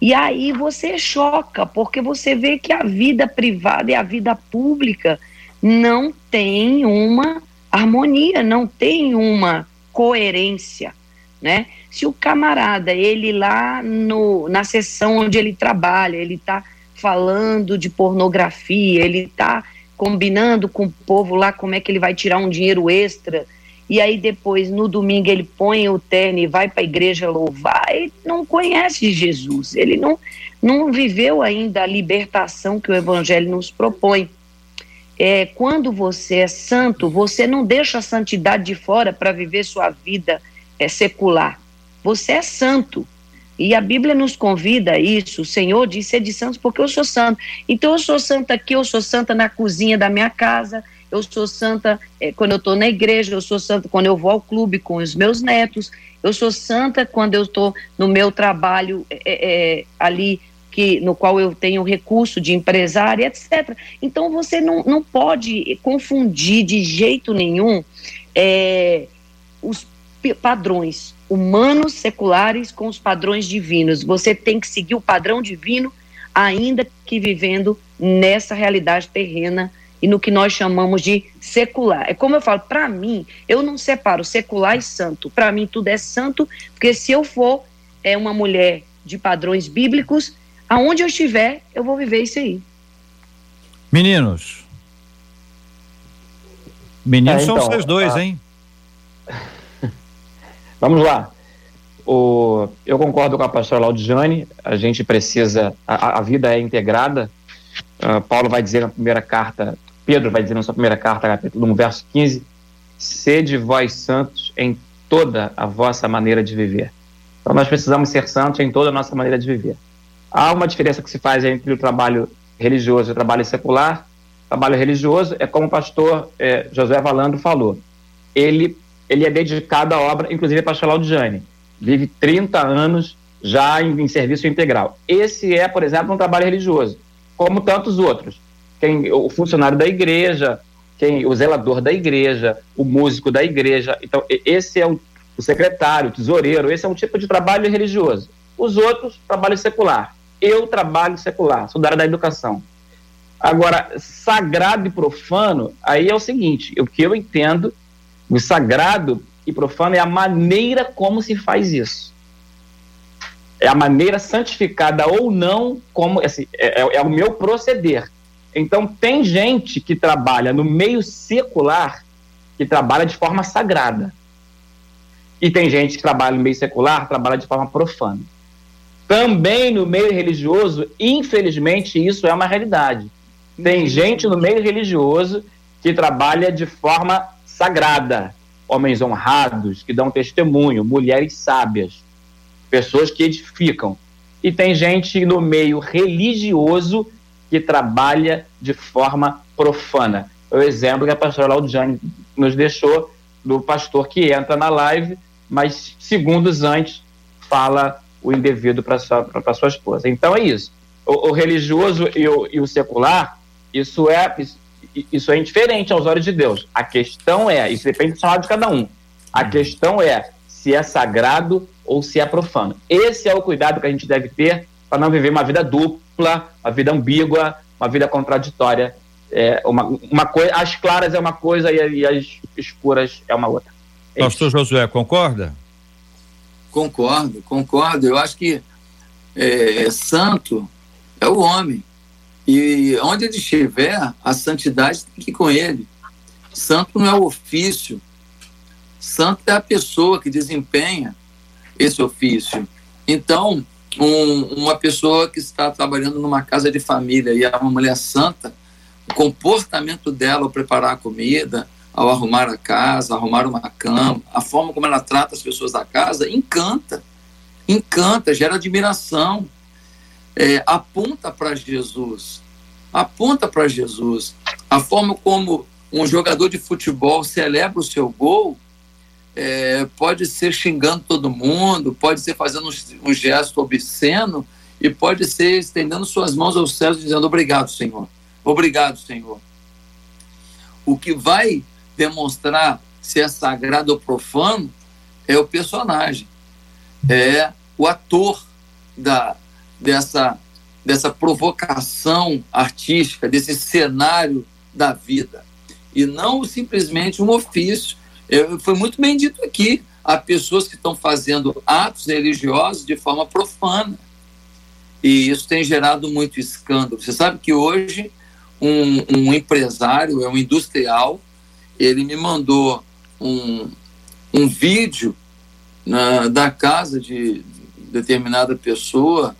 E aí você choca, porque você vê que a vida privada e a vida pública não tem uma harmonia, não tem uma coerência, né? Se o camarada, ele lá no, na sessão onde ele trabalha, ele está falando de pornografia, ele está combinando com o povo lá como é que ele vai tirar um dinheiro extra e aí depois no domingo ele põe o terno e vai para a igreja louvar, ele não conhece Jesus, ele não, não viveu ainda a libertação que o evangelho nos propõe. É, quando você é santo, você não deixa a santidade de fora para viver sua vida é, secular. Você é santo. E a Bíblia nos convida a isso. O Senhor disse: é de santos porque eu sou santo. Então eu sou santa aqui, eu sou santa na cozinha da minha casa, eu sou santa é, quando eu estou na igreja, eu sou santa quando eu vou ao clube com os meus netos, eu sou santa quando eu estou no meu trabalho é, é, ali que, no qual eu tenho recurso de empresária, etc. Então você não, não pode confundir de jeito nenhum os padrões humanos seculares com os padrões divinos. Você tem que seguir o padrão divino, ainda que vivendo nessa realidade terrena e no que nós chamamos de secular. É como eu falo, para mim, eu não separo secular e santo. Para mim, tudo é santo, porque se eu for é uma mulher de padrões bíblicos, aonde eu estiver, eu vou viver isso aí. Meninos. Meninos é, então, são vocês dois, hein? [laughs] Vamos lá. O, eu concordo com a pastora Laudiane, a gente precisa, a, a vida é integrada. Uh, Paulo vai dizer na primeira carta Pedro vai dizer na sua primeira carta, capítulo 1, verso 15: Sede vós santos em toda a vossa maneira de viver. Então, nós precisamos ser santos em toda a nossa maneira de viver. Há uma diferença que se faz entre o trabalho religioso e o trabalho secular. O trabalho religioso é como o pastor é, José Valandro falou. Ele, ele é dedicado à obra, inclusive é pastor Laudiane. Vive 30 anos já em, em serviço integral. Esse é, por exemplo, um trabalho religioso, como tantos outros quem o funcionário da igreja, quem o zelador da igreja, o músico da igreja. Então, esse é o, o secretário, o tesoureiro, esse é um tipo de trabalho religioso. Os outros, trabalho secular. Eu trabalho secular, sou da área da educação. Agora, sagrado e profano, aí é o seguinte: o que eu entendo, o sagrado e profano é a maneira como se faz isso. É a maneira santificada ou não, como assim, é, é, é o meu proceder. Então, tem gente que trabalha no meio secular que trabalha de forma sagrada. E tem gente que trabalha no meio secular, trabalha de forma profana. Também no meio religioso, infelizmente, isso é uma realidade. Tem uhum. gente no meio religioso que trabalha de forma sagrada. Homens honrados, que dão testemunho, mulheres sábias, pessoas que edificam. E tem gente no meio religioso que trabalha de forma profana. O exemplo que a pastora Laudiane nos deixou do pastor que entra na live, mas segundos antes fala o indevido para sua, sua esposa. Então é isso. O, o religioso e o, e o, secular, isso é, isso, é indiferente aos olhos de Deus. A questão é, isso depende do salário de cada um. A questão é se é sagrado ou se é profano. Esse é o cuidado que a gente deve ter para não viver uma vida dupla, uma vida ambígua, uma vida contraditória. É uma, uma coisa, as claras é uma coisa e, e as escuras é uma outra. É Pastor Josué, concorda? Concordo, concordo. Eu acho que é, santo é o homem. E onde ele estiver, a santidade tem que ir com ele. Santo não é o ofício. Santo é a pessoa que desempenha esse ofício. Então, um, uma pessoa que está trabalhando numa casa de família e é uma mulher santa, o comportamento dela ao preparar a comida, ao arrumar a casa, arrumar uma cama, a forma como ela trata as pessoas da casa, encanta. Encanta, gera admiração. É, aponta para Jesus. Aponta para Jesus. A forma como um jogador de futebol celebra o seu gol é, pode ser xingando todo mundo, pode ser fazendo um, gesto obsceno e pode ser estendendo suas mãos aos céus dizendo obrigado, Senhor. Obrigado, Senhor. O que vai demonstrar se é sagrado ou profano é o personagem, é o ator da, dessa, dessa provocação artística, desse cenário da vida, e não simplesmente um ofício. Foi muito bem dito aqui, há pessoas que estão fazendo atos religiosos de forma profana, e isso tem gerado muito escândalo. Você sabe que hoje um, um empresário, é um industrial, ele me mandou um, um vídeo na, da casa de determinada pessoa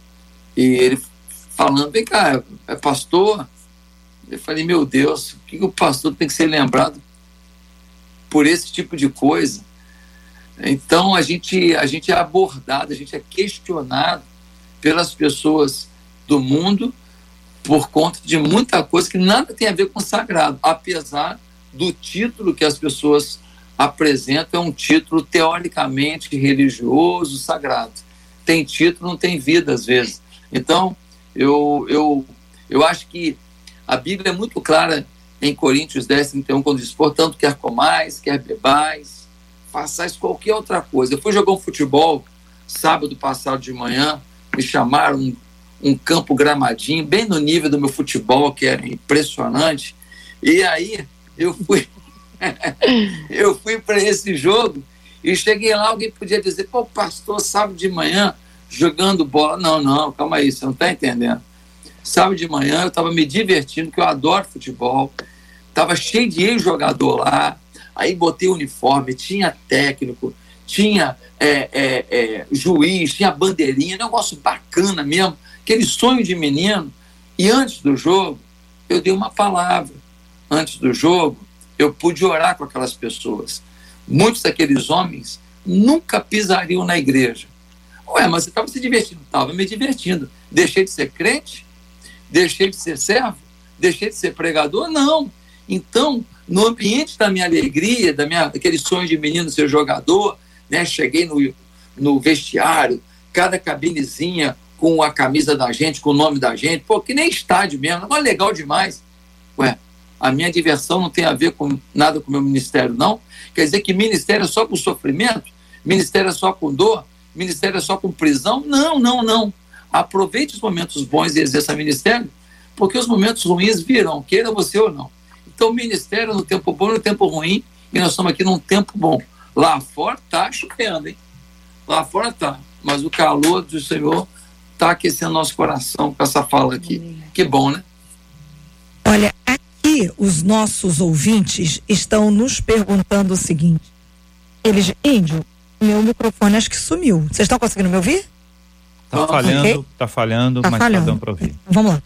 e ele falando, vem cá, é pastor? Eu falei, meu Deus, o que, que o pastor tem que ser lembrado por esse tipo de coisa? Então a gente, a gente é abordado, a gente é questionado pelas pessoas do mundo por conta de muita coisa que nada tem a ver com sagrado, apesar do título que as pessoas apresentam, é um título teoricamente religioso, sagrado. Tem título, não tem vida às vezes. Então, eu, eu, eu acho que a Bíblia é muito clara em Coríntios 10, 31, quando diz: portanto, quer comais, quer bebais, façais qualquer outra coisa. Eu fui jogar um futebol sábado passado de manhã, me chamaram um, um campo gramadinho, bem no nível do meu futebol, que era impressionante. E aí eu fui [laughs] eu fui para esse jogo e cheguei lá, alguém podia dizer, pô, pastor, sábado de manhã jogando bola. Não, não, calma aí, você não está entendendo. Sábado de manhã eu estava me divertindo, que eu adoro futebol, estava cheio de ex-jogador lá, aí botei uniforme, tinha técnico, tinha é, é, é, juiz, tinha bandeirinha, negócio bacana mesmo, aquele sonho de menino. E antes do jogo, eu dei uma palavra antes do jogo, eu pude orar com aquelas pessoas. Muitos daqueles homens nunca pisariam na igreja. Ué, mas você estava se divertindo? Estava me divertindo. Deixei de ser crente? Deixei de ser servo? Deixei de ser pregador? Não. Então, no ambiente da minha alegria, da minha, daquele sonho de menino ser jogador, né, cheguei no, no vestiário, cada cabinezinha com a camisa da gente, com o nome da gente, pô, que nem estádio mesmo, mas legal demais. Ué, a minha diversão não tem a ver com nada com o meu ministério, não. Quer dizer que ministério é só com sofrimento? Ministério é só com dor? Ministério é só com prisão? Não, não, não. Aproveite os momentos bons e exerça ministério, porque os momentos ruins virão, queira você ou não. Então, ministério no tempo bom e no tempo ruim, e nós estamos aqui num tempo bom. Lá fora está chovendo, hein? Lá fora está, mas o calor do Senhor está aquecendo nosso coração com essa fala aqui. Que bom, né? Olha, e os nossos ouvintes estão nos perguntando o seguinte: eles, Índio, meu microfone acho que sumiu. Vocês estão conseguindo me ouvir? Tá falhando, okay? tá falhando, tá mas tá falhando. tá dando para ouvir. Vamos lá.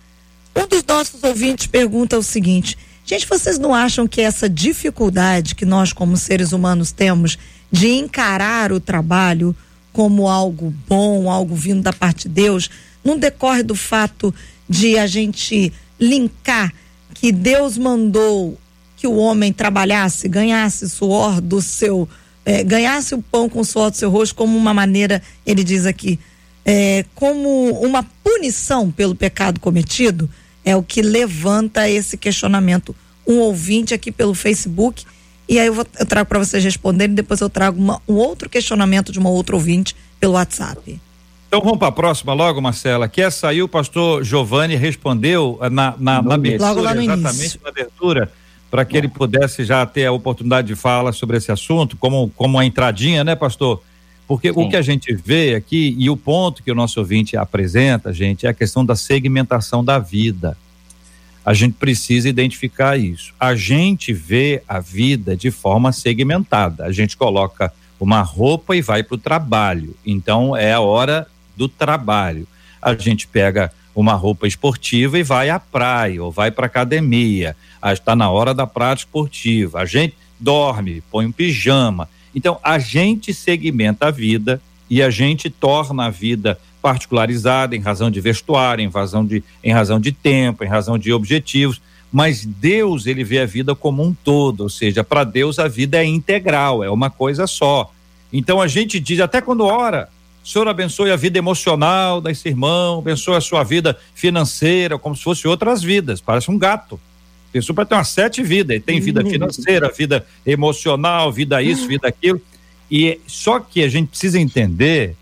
Um dos nossos ouvintes pergunta o seguinte: gente, vocês não acham que essa dificuldade que nós, como seres humanos, temos de encarar o trabalho como algo bom, algo vindo da parte de Deus, não decorre do fato de a gente linkar que Deus mandou que o homem trabalhasse, ganhasse suor do seu, é, ganhasse o pão com o suor do seu rosto como uma maneira, ele diz aqui, é, como uma punição pelo pecado cometido, é o que levanta esse questionamento. Um ouvinte aqui pelo Facebook, e aí eu, vou, eu trago para vocês responderem, depois eu trago uma, um outro questionamento de uma outra ouvinte pelo WhatsApp. Então vamos para a próxima logo, Marcela, que essa aí o pastor Giovanni respondeu na, na, na abertura, exatamente início. na abertura, para que ele pudesse já ter a oportunidade de falar sobre esse assunto, como, como a entradinha, né, pastor? Porque Sim. o que a gente vê aqui, e o ponto que o nosso ouvinte apresenta, gente, é a questão da segmentação da vida. A gente precisa identificar isso. A gente vê a vida de forma segmentada. A gente coloca uma roupa e vai para o trabalho. Então é a hora do trabalho. A gente pega uma roupa esportiva e vai à praia ou vai para academia. Está na hora da prática esportiva. A gente dorme, põe um pijama. Então, a gente segmenta a vida e a gente torna a vida particularizada em razão de vestuário, em razão de, em razão de tempo, em razão de objetivos. Mas Deus, ele vê a vida como um todo, ou seja, para Deus a vida é integral, é uma coisa só. Então a gente diz, até quando ora, Senhor abençoe a vida emocional desse irmão, abençoe a sua vida financeira, como se fosse outras vidas, parece um gato pessoa para ter umas sete vidas. Ele tem vida uhum. financeira, vida emocional, vida isso, vida aquilo. E só que a gente precisa entender,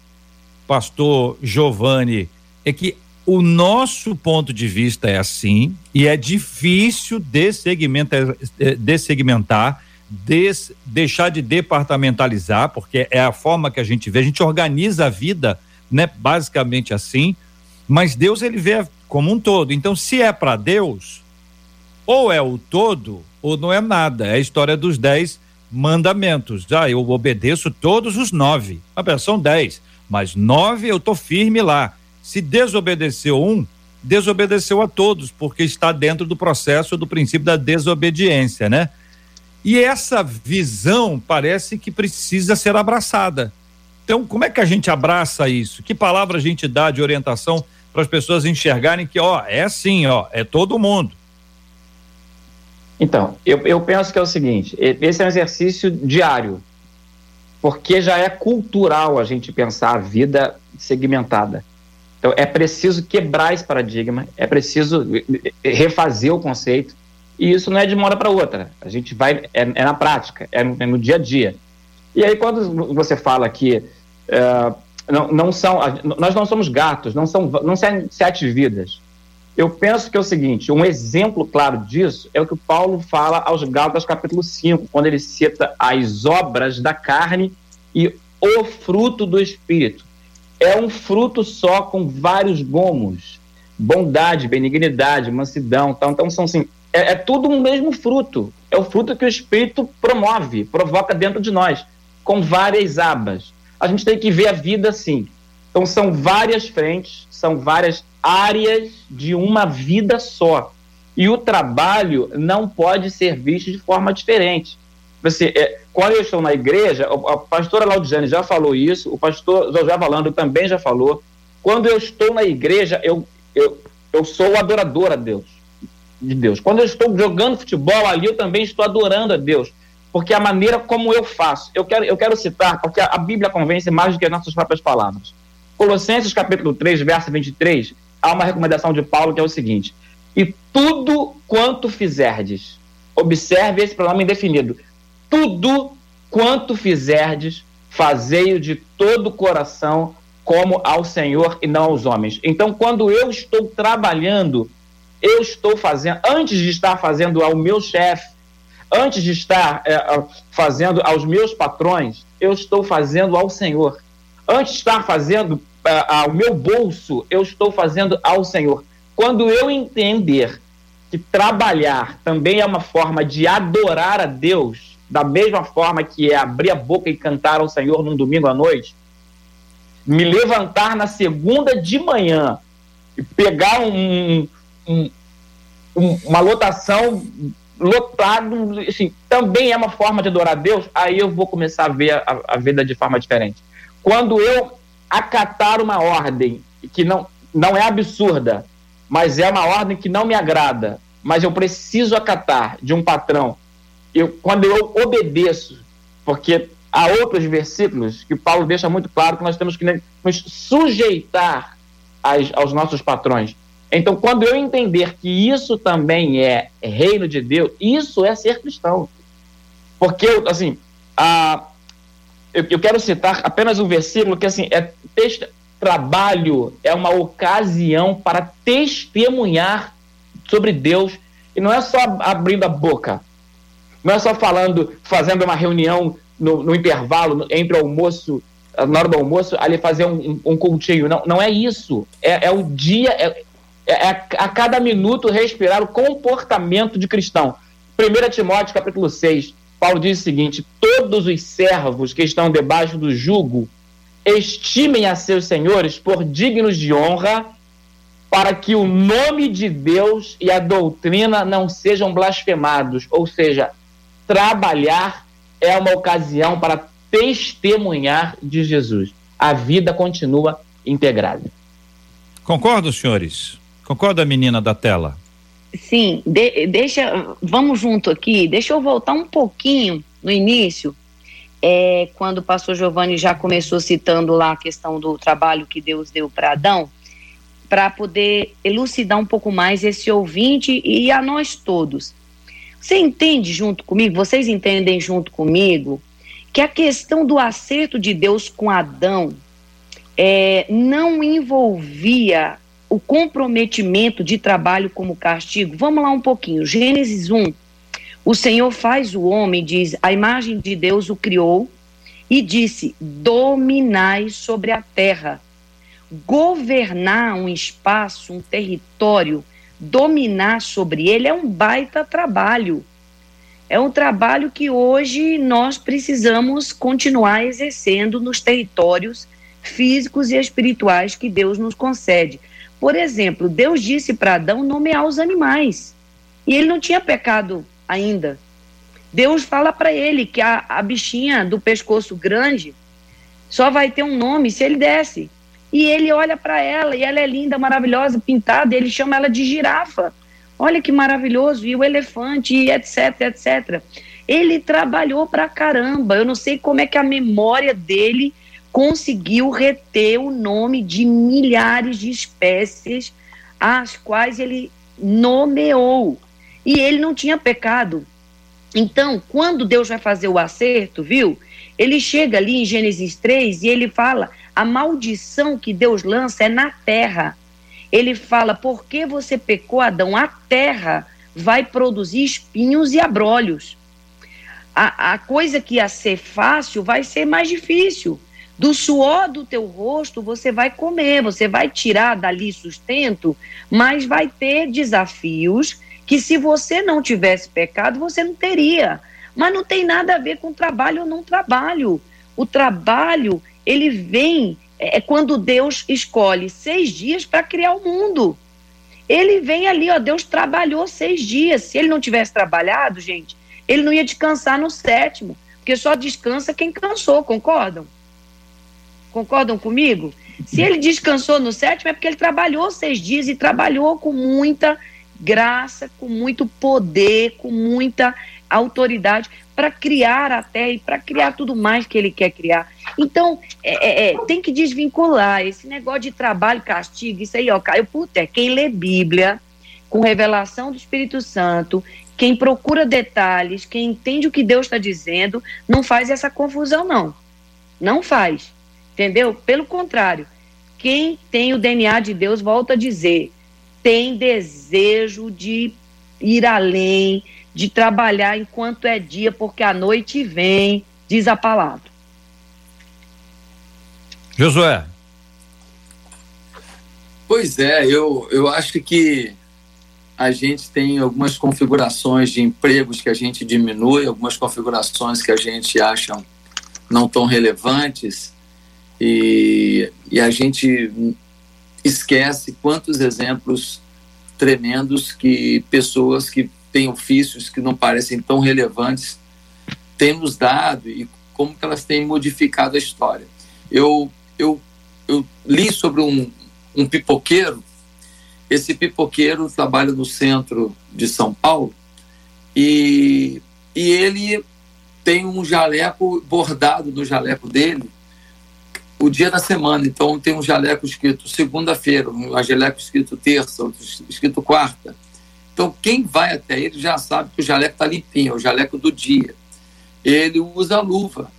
pastor Giovanni, é que o nosso ponto de vista é assim e é difícil dessegmentar, dessegmentar des, deixar de departamentalizar, porque é a forma que a gente vê, a gente organiza a vida, né, basicamente assim, mas Deus ele vê como um todo. Então, se é para Deus, ou é o todo ou não é nada. É a história dos dez mandamentos. Ah, eu obedeço todos os nove. Ah, são dez, mas nove eu tô firme lá. Se desobedeceu um, desobedeceu a todos, porque está dentro do processo do princípio da desobediência, né? E essa visão parece que precisa ser abraçada. Então, como é que a gente abraça isso? Que palavra a gente dá de orientação para as pessoas enxergarem que, ó, é assim, ó, é todo mundo. Então, eu, eu penso que é o seguinte: esse é um exercício diário, porque já é cultural a gente pensar a vida segmentada. Então, é preciso quebrar esse paradigma, é preciso refazer o conceito, e isso não é de uma hora para outra. A gente vai, é, é na prática, é no, é no, dia a dia. E aí, quando você fala que uh, não, não são, nós não somos gatos, não são, não são sete vidas. Eu penso que é o seguinte, um exemplo claro disso é o que Paulo fala aos Gálatas capítulo 5, quando ele cita as obras da carne e o fruto do espírito. É um fruto só com vários gomos, bondade, benignidade, mansidão, tal. então são assim, é, é tudo um mesmo fruto. É o fruto que o espírito promove, provoca dentro de nós, com várias abas. A gente tem que ver a vida assim. Então são várias frentes, são várias áreas de uma vida só. E o trabalho não pode ser visto de forma diferente. Você, é, quando eu estou na igreja, a pastora Laudiane já falou isso, o pastor José Valando também já falou. Quando eu estou na igreja, eu, eu, eu sou adorador a Deus, de Deus. Quando eu estou jogando futebol ali, eu também estou adorando a Deus. Porque a maneira como eu faço, eu quero, eu quero citar, porque a Bíblia convence mais do que as nossas próprias palavras. Colossenses capítulo 3, verso 23, há uma recomendação de Paulo que é o seguinte: e tudo quanto fizerdes, observe esse pronome indefinido, tudo quanto fizerdes, fazei-o de todo o coração, como ao Senhor e não aos homens. Então, quando eu estou trabalhando, eu estou fazendo, antes de estar fazendo ao meu chefe, antes de estar é, fazendo aos meus patrões, eu estou fazendo ao Senhor. Antes de estar fazendo ao meu bolso, eu estou fazendo ao Senhor. Quando eu entender que trabalhar também é uma forma de adorar a Deus, da mesma forma que é abrir a boca e cantar ao Senhor num domingo à noite, me levantar na segunda de manhã e pegar um, um, um, uma lotação lotado, assim, também é uma forma de adorar a Deus, aí eu vou começar a ver a, a vida de forma diferente. Quando eu acatar uma ordem que não, não é absurda, mas é uma ordem que não me agrada, mas eu preciso acatar de um patrão, eu, quando eu obedeço, porque há outros versículos que Paulo deixa muito claro que nós temos que nos sujeitar aos nossos patrões. Então, quando eu entender que isso também é reino de Deus, isso é ser cristão. Porque, assim, a, eu, eu quero citar apenas um versículo que, assim, é trabalho é uma ocasião para testemunhar sobre Deus, e não é só abrindo a boca, não é só falando, fazendo uma reunião no, no intervalo, entre o almoço, na hora do almoço, ali fazer um, um, cultinho. Não, não é isso. É, é o dia, é, é, a cada minuto respirar o comportamento de cristão. 1 Timóteo capítulo 6, Paulo diz o seguinte: todos os servos que estão debaixo do jugo estimem a seus senhores por dignos de honra, para que o nome de Deus e a doutrina não sejam blasfemados. Ou seja, trabalhar é uma ocasião para testemunhar de Jesus. A vida continua integrada. Concordo, senhores? Concorda, menina da tela? Sim, de, deixa, vamos junto aqui, deixa eu voltar um pouquinho no início, é, quando o pastor Giovanni já começou citando lá a questão do trabalho que Deus deu para Adão, para poder elucidar um pouco mais esse ouvinte e a nós todos. Você entende junto comigo, vocês entendem junto comigo, que a questão do acerto de Deus com Adão é, não envolvia o comprometimento de trabalho como castigo. Vamos lá um pouquinho. Gênesis 1. O Senhor faz o homem, diz, a imagem de Deus o criou e disse: dominai sobre a terra. Governar um espaço, um território, dominar sobre ele é um baita trabalho. É um trabalho que hoje nós precisamos continuar exercendo nos territórios físicos e espirituais que Deus nos concede. Por exemplo, Deus disse para Adão nomear os animais. E ele não tinha pecado ainda. Deus fala para ele que a, a bichinha do pescoço grande só vai ter um nome se ele desce. E ele olha para ela e ela é linda, maravilhosa, pintada, e ele chama ela de girafa. Olha que maravilhoso, e o elefante, e etc, etc. Ele trabalhou para caramba. Eu não sei como é que a memória dele conseguiu reter o nome de milhares de espécies às quais ele nomeou. E ele não tinha pecado. Então, quando Deus vai fazer o acerto, viu? Ele chega ali em Gênesis 3 e ele fala: a maldição que Deus lança é na terra. Ele fala: porque você pecou, Adão? A terra vai produzir espinhos e abrolhos. A, a coisa que ia ser fácil vai ser mais difícil. Do suor do teu rosto você vai comer, você vai tirar dali sustento, mas vai ter desafios que se você não tivesse pecado, você não teria. Mas não tem nada a ver com trabalho ou não trabalho. O trabalho, ele vem é, é quando Deus escolhe seis dias para criar o mundo. Ele vem ali, ó, Deus trabalhou seis dias. Se ele não tivesse trabalhado, gente, ele não ia descansar no sétimo, porque só descansa quem cansou, concordam? Concordam comigo? Se ele descansou no sétimo, é porque ele trabalhou seis dias e trabalhou com muita graça, com muito poder, com muita autoridade para criar a terra e para criar tudo mais que ele quer criar. Então, é, é, é, tem que desvincular esse negócio de trabalho, castigo, isso aí, ó, Caio, puta, é quem lê Bíblia com revelação do Espírito Santo, quem procura detalhes, quem entende o que Deus está dizendo, não faz essa confusão, não. Não faz. Entendeu? Pelo contrário, quem tem o DNA de Deus, volta a dizer, tem desejo de ir além, de trabalhar enquanto é dia, porque a noite vem, diz a palavra. Josué. Pois é, eu, eu acho que a gente tem algumas configurações de empregos que a gente diminui, algumas configurações que a gente acha não tão relevantes, E, e a gente esquece quantos exemplos tremendos que pessoas que têm ofícios que não parecem tão relevantes têm nos dado e como que elas têm modificado a história. Eu, eu, eu li sobre um, um pipoqueiro, esse pipoqueiro trabalha no centro de São Paulo e, e ele tem um jaleco bordado no jaleco dele o dia da semana. Então tem um jaleco escrito segunda-feira, um jaleco escrito terça, outro escrito quarta. Então quem vai até ele já sabe que o jaleco está limpinho, é o jaleco do dia. Ele usa luva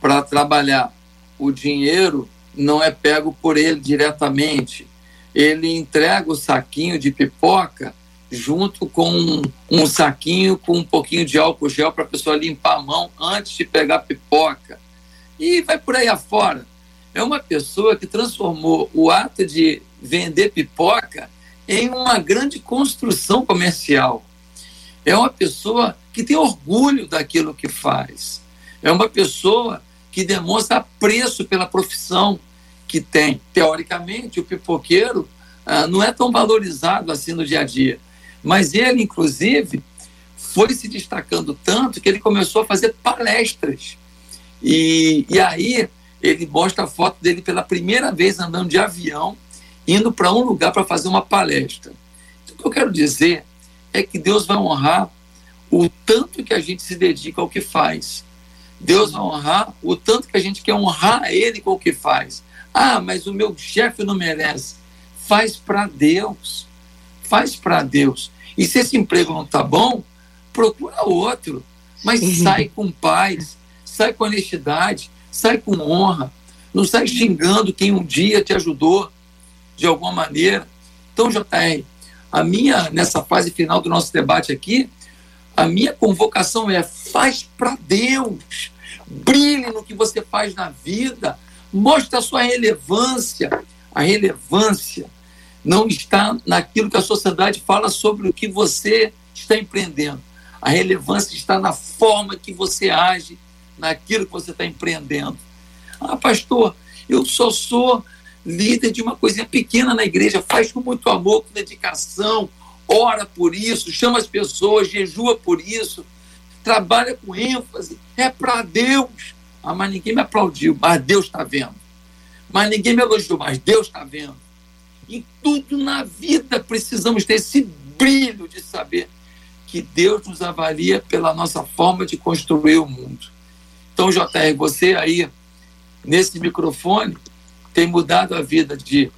para trabalhar. O dinheiro não é pego por ele diretamente. Ele entrega o saquinho de pipoca junto com um, um saquinho com um pouquinho de álcool gel para a pessoa limpar a mão antes de pegar a pipoca. E vai por aí afora é uma pessoa que transformou o ato de vender pipoca em uma grande construção comercial. É uma pessoa que tem orgulho daquilo que faz. É uma pessoa que demonstra apreço pela profissão que tem. Teoricamente, o pipoqueiro ah, não é tão valorizado assim no dia a dia. Mas ele, inclusive, foi se destacando tanto que ele começou a fazer palestras. E, e aí ele mostra a foto dele pela primeira vez andando de avião, indo para um lugar para fazer uma palestra. Então, o que eu quero dizer é que Deus vai honrar o tanto que a gente se dedica ao que faz. Deus vai honrar o tanto que a gente quer honrar Ele com o que faz. Ah, mas o meu chefe não merece. Faz para Deus. Faz para Deus. E se esse emprego não está bom, procura outro. Mas sai com paz, sai com honestidade, sai com honra, não sai xingando quem um dia te ajudou de alguma maneira. Então, JR, a minha, nessa fase final do nosso debate aqui, a minha convocação é: faz para Deus, brilhe no que você faz na vida, mostre a sua relevância. A relevância não está naquilo que a sociedade fala sobre o que você está empreendendo. A relevância está na forma que você age naquilo que você está empreendendo. Ah, pastor, eu só sou líder de uma coisinha pequena na igreja, faz com muito amor, com dedicação, ora por isso, chama as pessoas, jejua por isso, trabalha com ênfase, é para Deus. Ah, mas ninguém me aplaudiu, mas Deus está vendo. Mas ninguém me elogiou, mas Deus está vendo. Em tudo na vida precisamos ter esse brilho de saber que Deus nos avalia pela nossa forma de construir o mundo. Então, JR, você aí, nesse microfone, tem mudado a vida de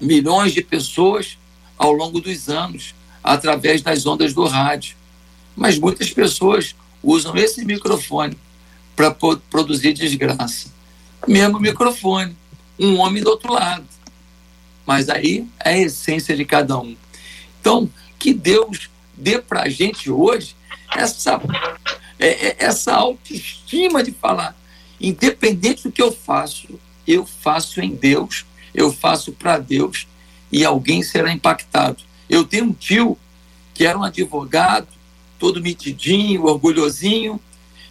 milhões de pessoas ao longo dos anos, através das ondas do rádio. Mas muitas pessoas usam esse microfone para produzir desgraça. Mesmo microfone, um homem do outro lado. Mas aí é a essência de cada um. Então, que Deus dê para a gente hoje essa é, é, essa autoestima de falar, independente do que eu faço, eu faço em Deus, eu faço para Deus e alguém será impactado. Eu tenho um tio que era um advogado, todo mitidinho, orgulhosinho,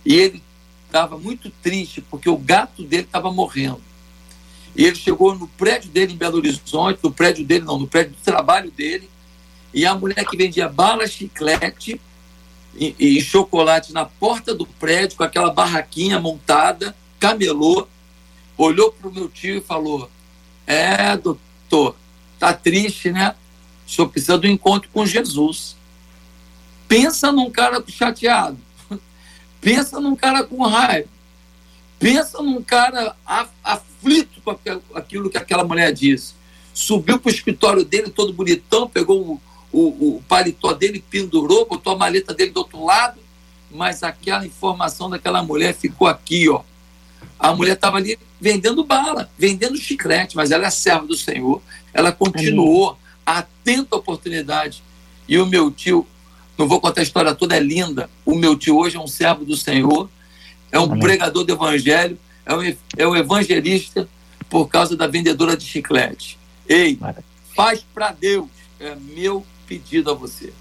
e ele estava muito triste porque o gato dele estava morrendo. E ele chegou no prédio dele em Belo Horizonte, no prédio dele não, no prédio do trabalho dele, e a mulher que vendia bala, chiclete, e, chocolate na porta do prédio, com aquela barraquinha montada, camelô, olhou para o meu tio e falou: É, doutor, tá triste, né? O senhor precisa do encontro com Jesus. Pensa num cara chateado. [laughs] Pensa num cara com raiva. Pensa num cara aflito com aquilo que aquela mulher disse. Subiu para o escritório dele todo bonitão, pegou o, o paletó dele pendurou, botou a maleta dele do outro lado, mas aquela informação daquela mulher ficou aqui, ó. A mulher estava ali vendendo bala, vendendo chiclete, mas ela é serva do Senhor. Ela continuou atenta à oportunidade. E o meu tio, não vou contar a história toda, é linda. O meu tio hoje é um servo do Senhor, é um Amém. pregador do evangelho, é um, é um evangelista por causa da vendedora de chiclete. Ei, faz para Deus, é meu pedido a você.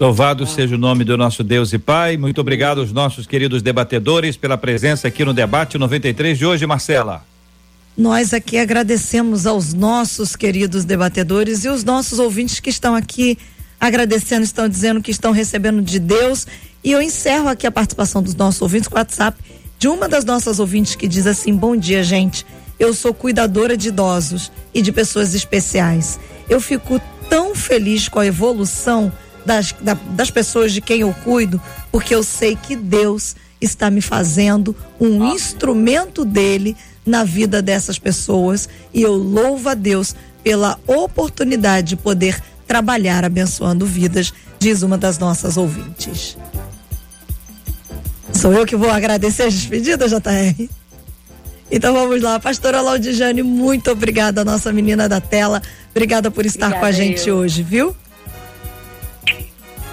Louvado ah. seja o nome do nosso Deus e Pai. Muito obrigado aos nossos queridos debatedores pela presença aqui no debate 93 de hoje, Marcela. nós aqui agradecemos aos nossos queridos debatedores e os nossos ouvintes que estão aqui agradecendo, estão dizendo que estão recebendo de Deus. E eu encerro aqui a participação dos nossos ouvintes com o WhatsApp de uma das nossas ouvintes que diz assim: Bom dia, gente. Eu sou cuidadora de idosos e de pessoas especiais. Eu fico tão feliz com a evolução das, da, das pessoas de quem eu cuido, porque eu sei que Deus está me fazendo um instrumento dele na vida dessas pessoas e eu louvo a Deus pela oportunidade de poder trabalhar abençoando vidas, diz uma das nossas ouvintes. Sou eu que vou agradecer as despedidas, JR? Então vamos lá, pastora Laudijane, muito obrigada, nossa menina da tela. Obrigada por estar obrigada, com a gente eu. hoje, viu?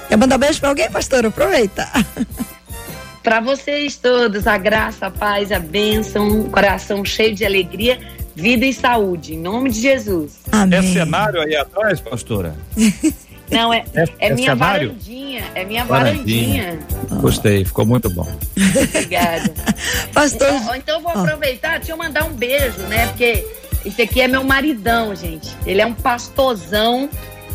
Quer mandar beijo para alguém, pastora? Aproveita. [laughs] Para vocês todos, a graça, a paz, a bênção, um coração cheio de alegria, vida e saúde. Em nome de Jesus. Amém. É cenário aí atrás, pastora? [laughs] Não, é, é, é, é minha cenário? varandinha. É minha varandinha. varandinha. Gostei, ficou muito bom. Obrigada. [laughs] Pastor. Então, então eu vou aproveitar, deixa eu mandar um beijo, né? Porque esse aqui é meu maridão, gente. Ele é um pastorzão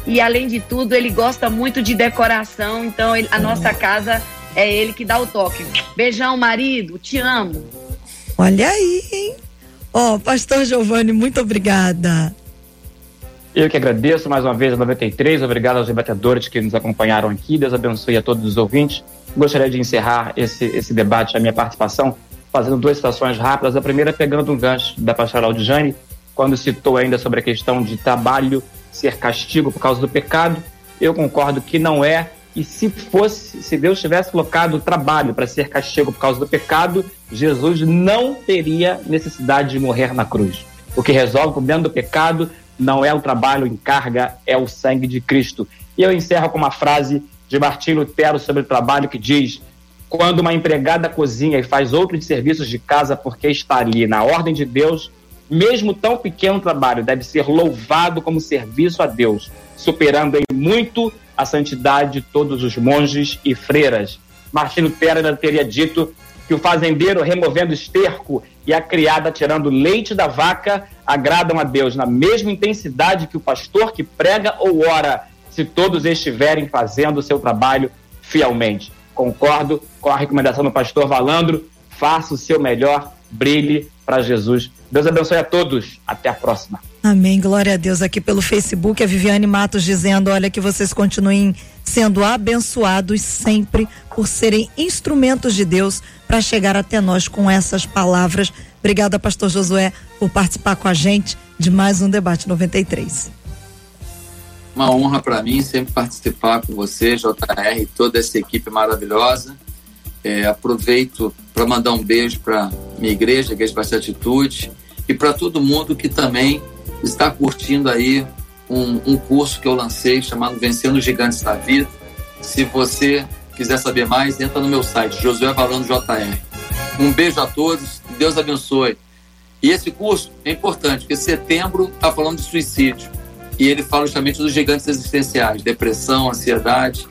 e, além de tudo, ele gosta muito de decoração. Então, ele, a nossa casa é ele que dá o toque. Beijão, marido, te amo. Olha aí, hein? Ó, oh, pastor Giovanni, muito obrigada. Eu que agradeço mais uma vez a 93, obrigado aos debatedores que nos acompanharam aqui, Deus abençoe a todos os ouvintes. Gostaria de encerrar esse, esse debate, a minha participação, fazendo duas situações rápidas. A primeira pegando um gancho da pastora Aldijane, quando citou ainda sobre a questão de trabalho ser castigo por causa do pecado. Eu concordo que não é e se fosse, se Deus tivesse colocado o trabalho para ser castigo por causa do pecado, Jesus não teria necessidade de morrer na cruz. O que resolve o problema do pecado não é o trabalho em carga, é o sangue de Cristo. E eu encerro com uma frase de Martim Lutero sobre o trabalho que diz: quando uma empregada cozinha e faz outros serviços de casa porque está ali na ordem de Deus, mesmo tão pequeno trabalho deve ser louvado como serviço a Deus, superando em muito a santidade de todos os monges e freiras. Martinho Lutero teria dito que o fazendeiro removendo esterco e a criada tirando leite da vaca agradam a Deus na mesma intensidade que o pastor que prega ou ora, se todos estiverem fazendo o seu trabalho fielmente. Concordo com a recomendação do pastor Valandro, faça o seu melhor, brilhe para Jesus. Deus abençoe a todos. Até a próxima. Amém. Glória a Deus. Aqui pelo Facebook, a Viviane Matos dizendo: olha, que vocês continuem sendo abençoados sempre por serem instrumentos de Deus para chegar até nós com essas palavras. Obrigada, Pastor Josué, por participar com a gente de mais um Debate 93. Uma honra para mim sempre participar com você, JR, toda essa equipe maravilhosa. É, aproveito para mandar um beijo para minha igreja, Igreja Baixa Atitude, e para todo mundo que também está curtindo aí um, um curso que eu lancei chamado Vencendo Gigantes da Vida. Se você quiser saber mais, entra no meu site, Josué Valando JR. Um beijo a todos, Deus abençoe. E esse curso é importante, porque setembro está falando de suicídio. E ele fala justamente dos gigantes existenciais, depressão, ansiedade.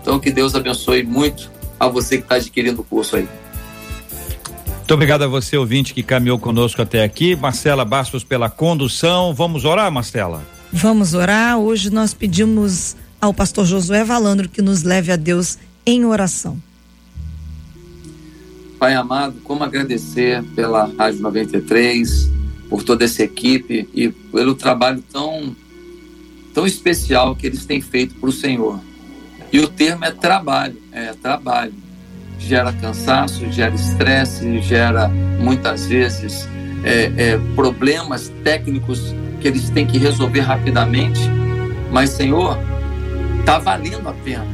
Então que Deus abençoe muito a você que está adquirindo o curso aí. Muito obrigado a você, ouvinte, que caminhou conosco até aqui. Marcela Bastos pela condução. Vamos orar, Marcela? Vamos orar. Hoje nós pedimos ao pastor Josué Valandro que nos leve a Deus em oração. Pai amado, como agradecer pela Rádio 93, por toda essa equipe e pelo trabalho tão, tão especial que eles têm feito para o Senhor. E o termo é trabalho, é trabalho gera cansaço, gera estresse, gera muitas vezes é, é, problemas técnicos que eles têm que resolver rapidamente. Mas, Senhor, está valendo a pena,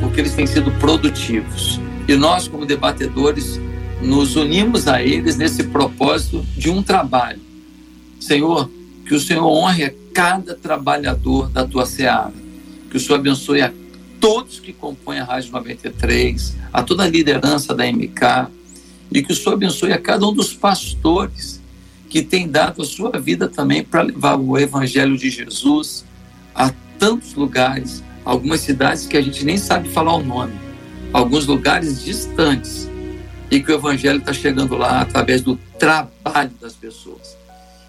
porque eles têm sido produtivos. E nós, como debatedores, nos unimos a eles nesse propósito de um trabalho. Senhor, que o Senhor honre a cada trabalhador da tua seara, que o Senhor abençoe a todos que compõem a Rádio 93, a toda a liderança da MK, e que o Senhor abençoe a cada um dos pastores que tem dado a sua vida também para levar o Evangelho de Jesus a tantos lugares, algumas cidades que a gente nem sabe falar o nome, alguns lugares distantes, e que o Evangelho está chegando lá através do trabalho das pessoas.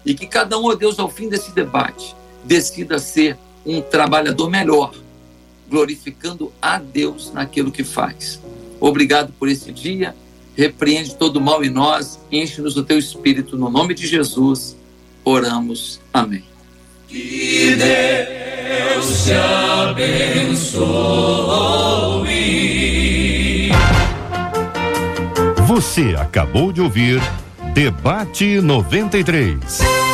E que cada um, ó Deus, ao fim desse debate, decida ser um trabalhador melhor, glorificando a Deus naquilo que faz. Obrigado por esse dia. Repreende todo mal em nós, enche-nos do teu espírito, no nome de Jesus. Oramos. Amém. Que Deus te abençoe. Você acabou de ouvir Debate 93.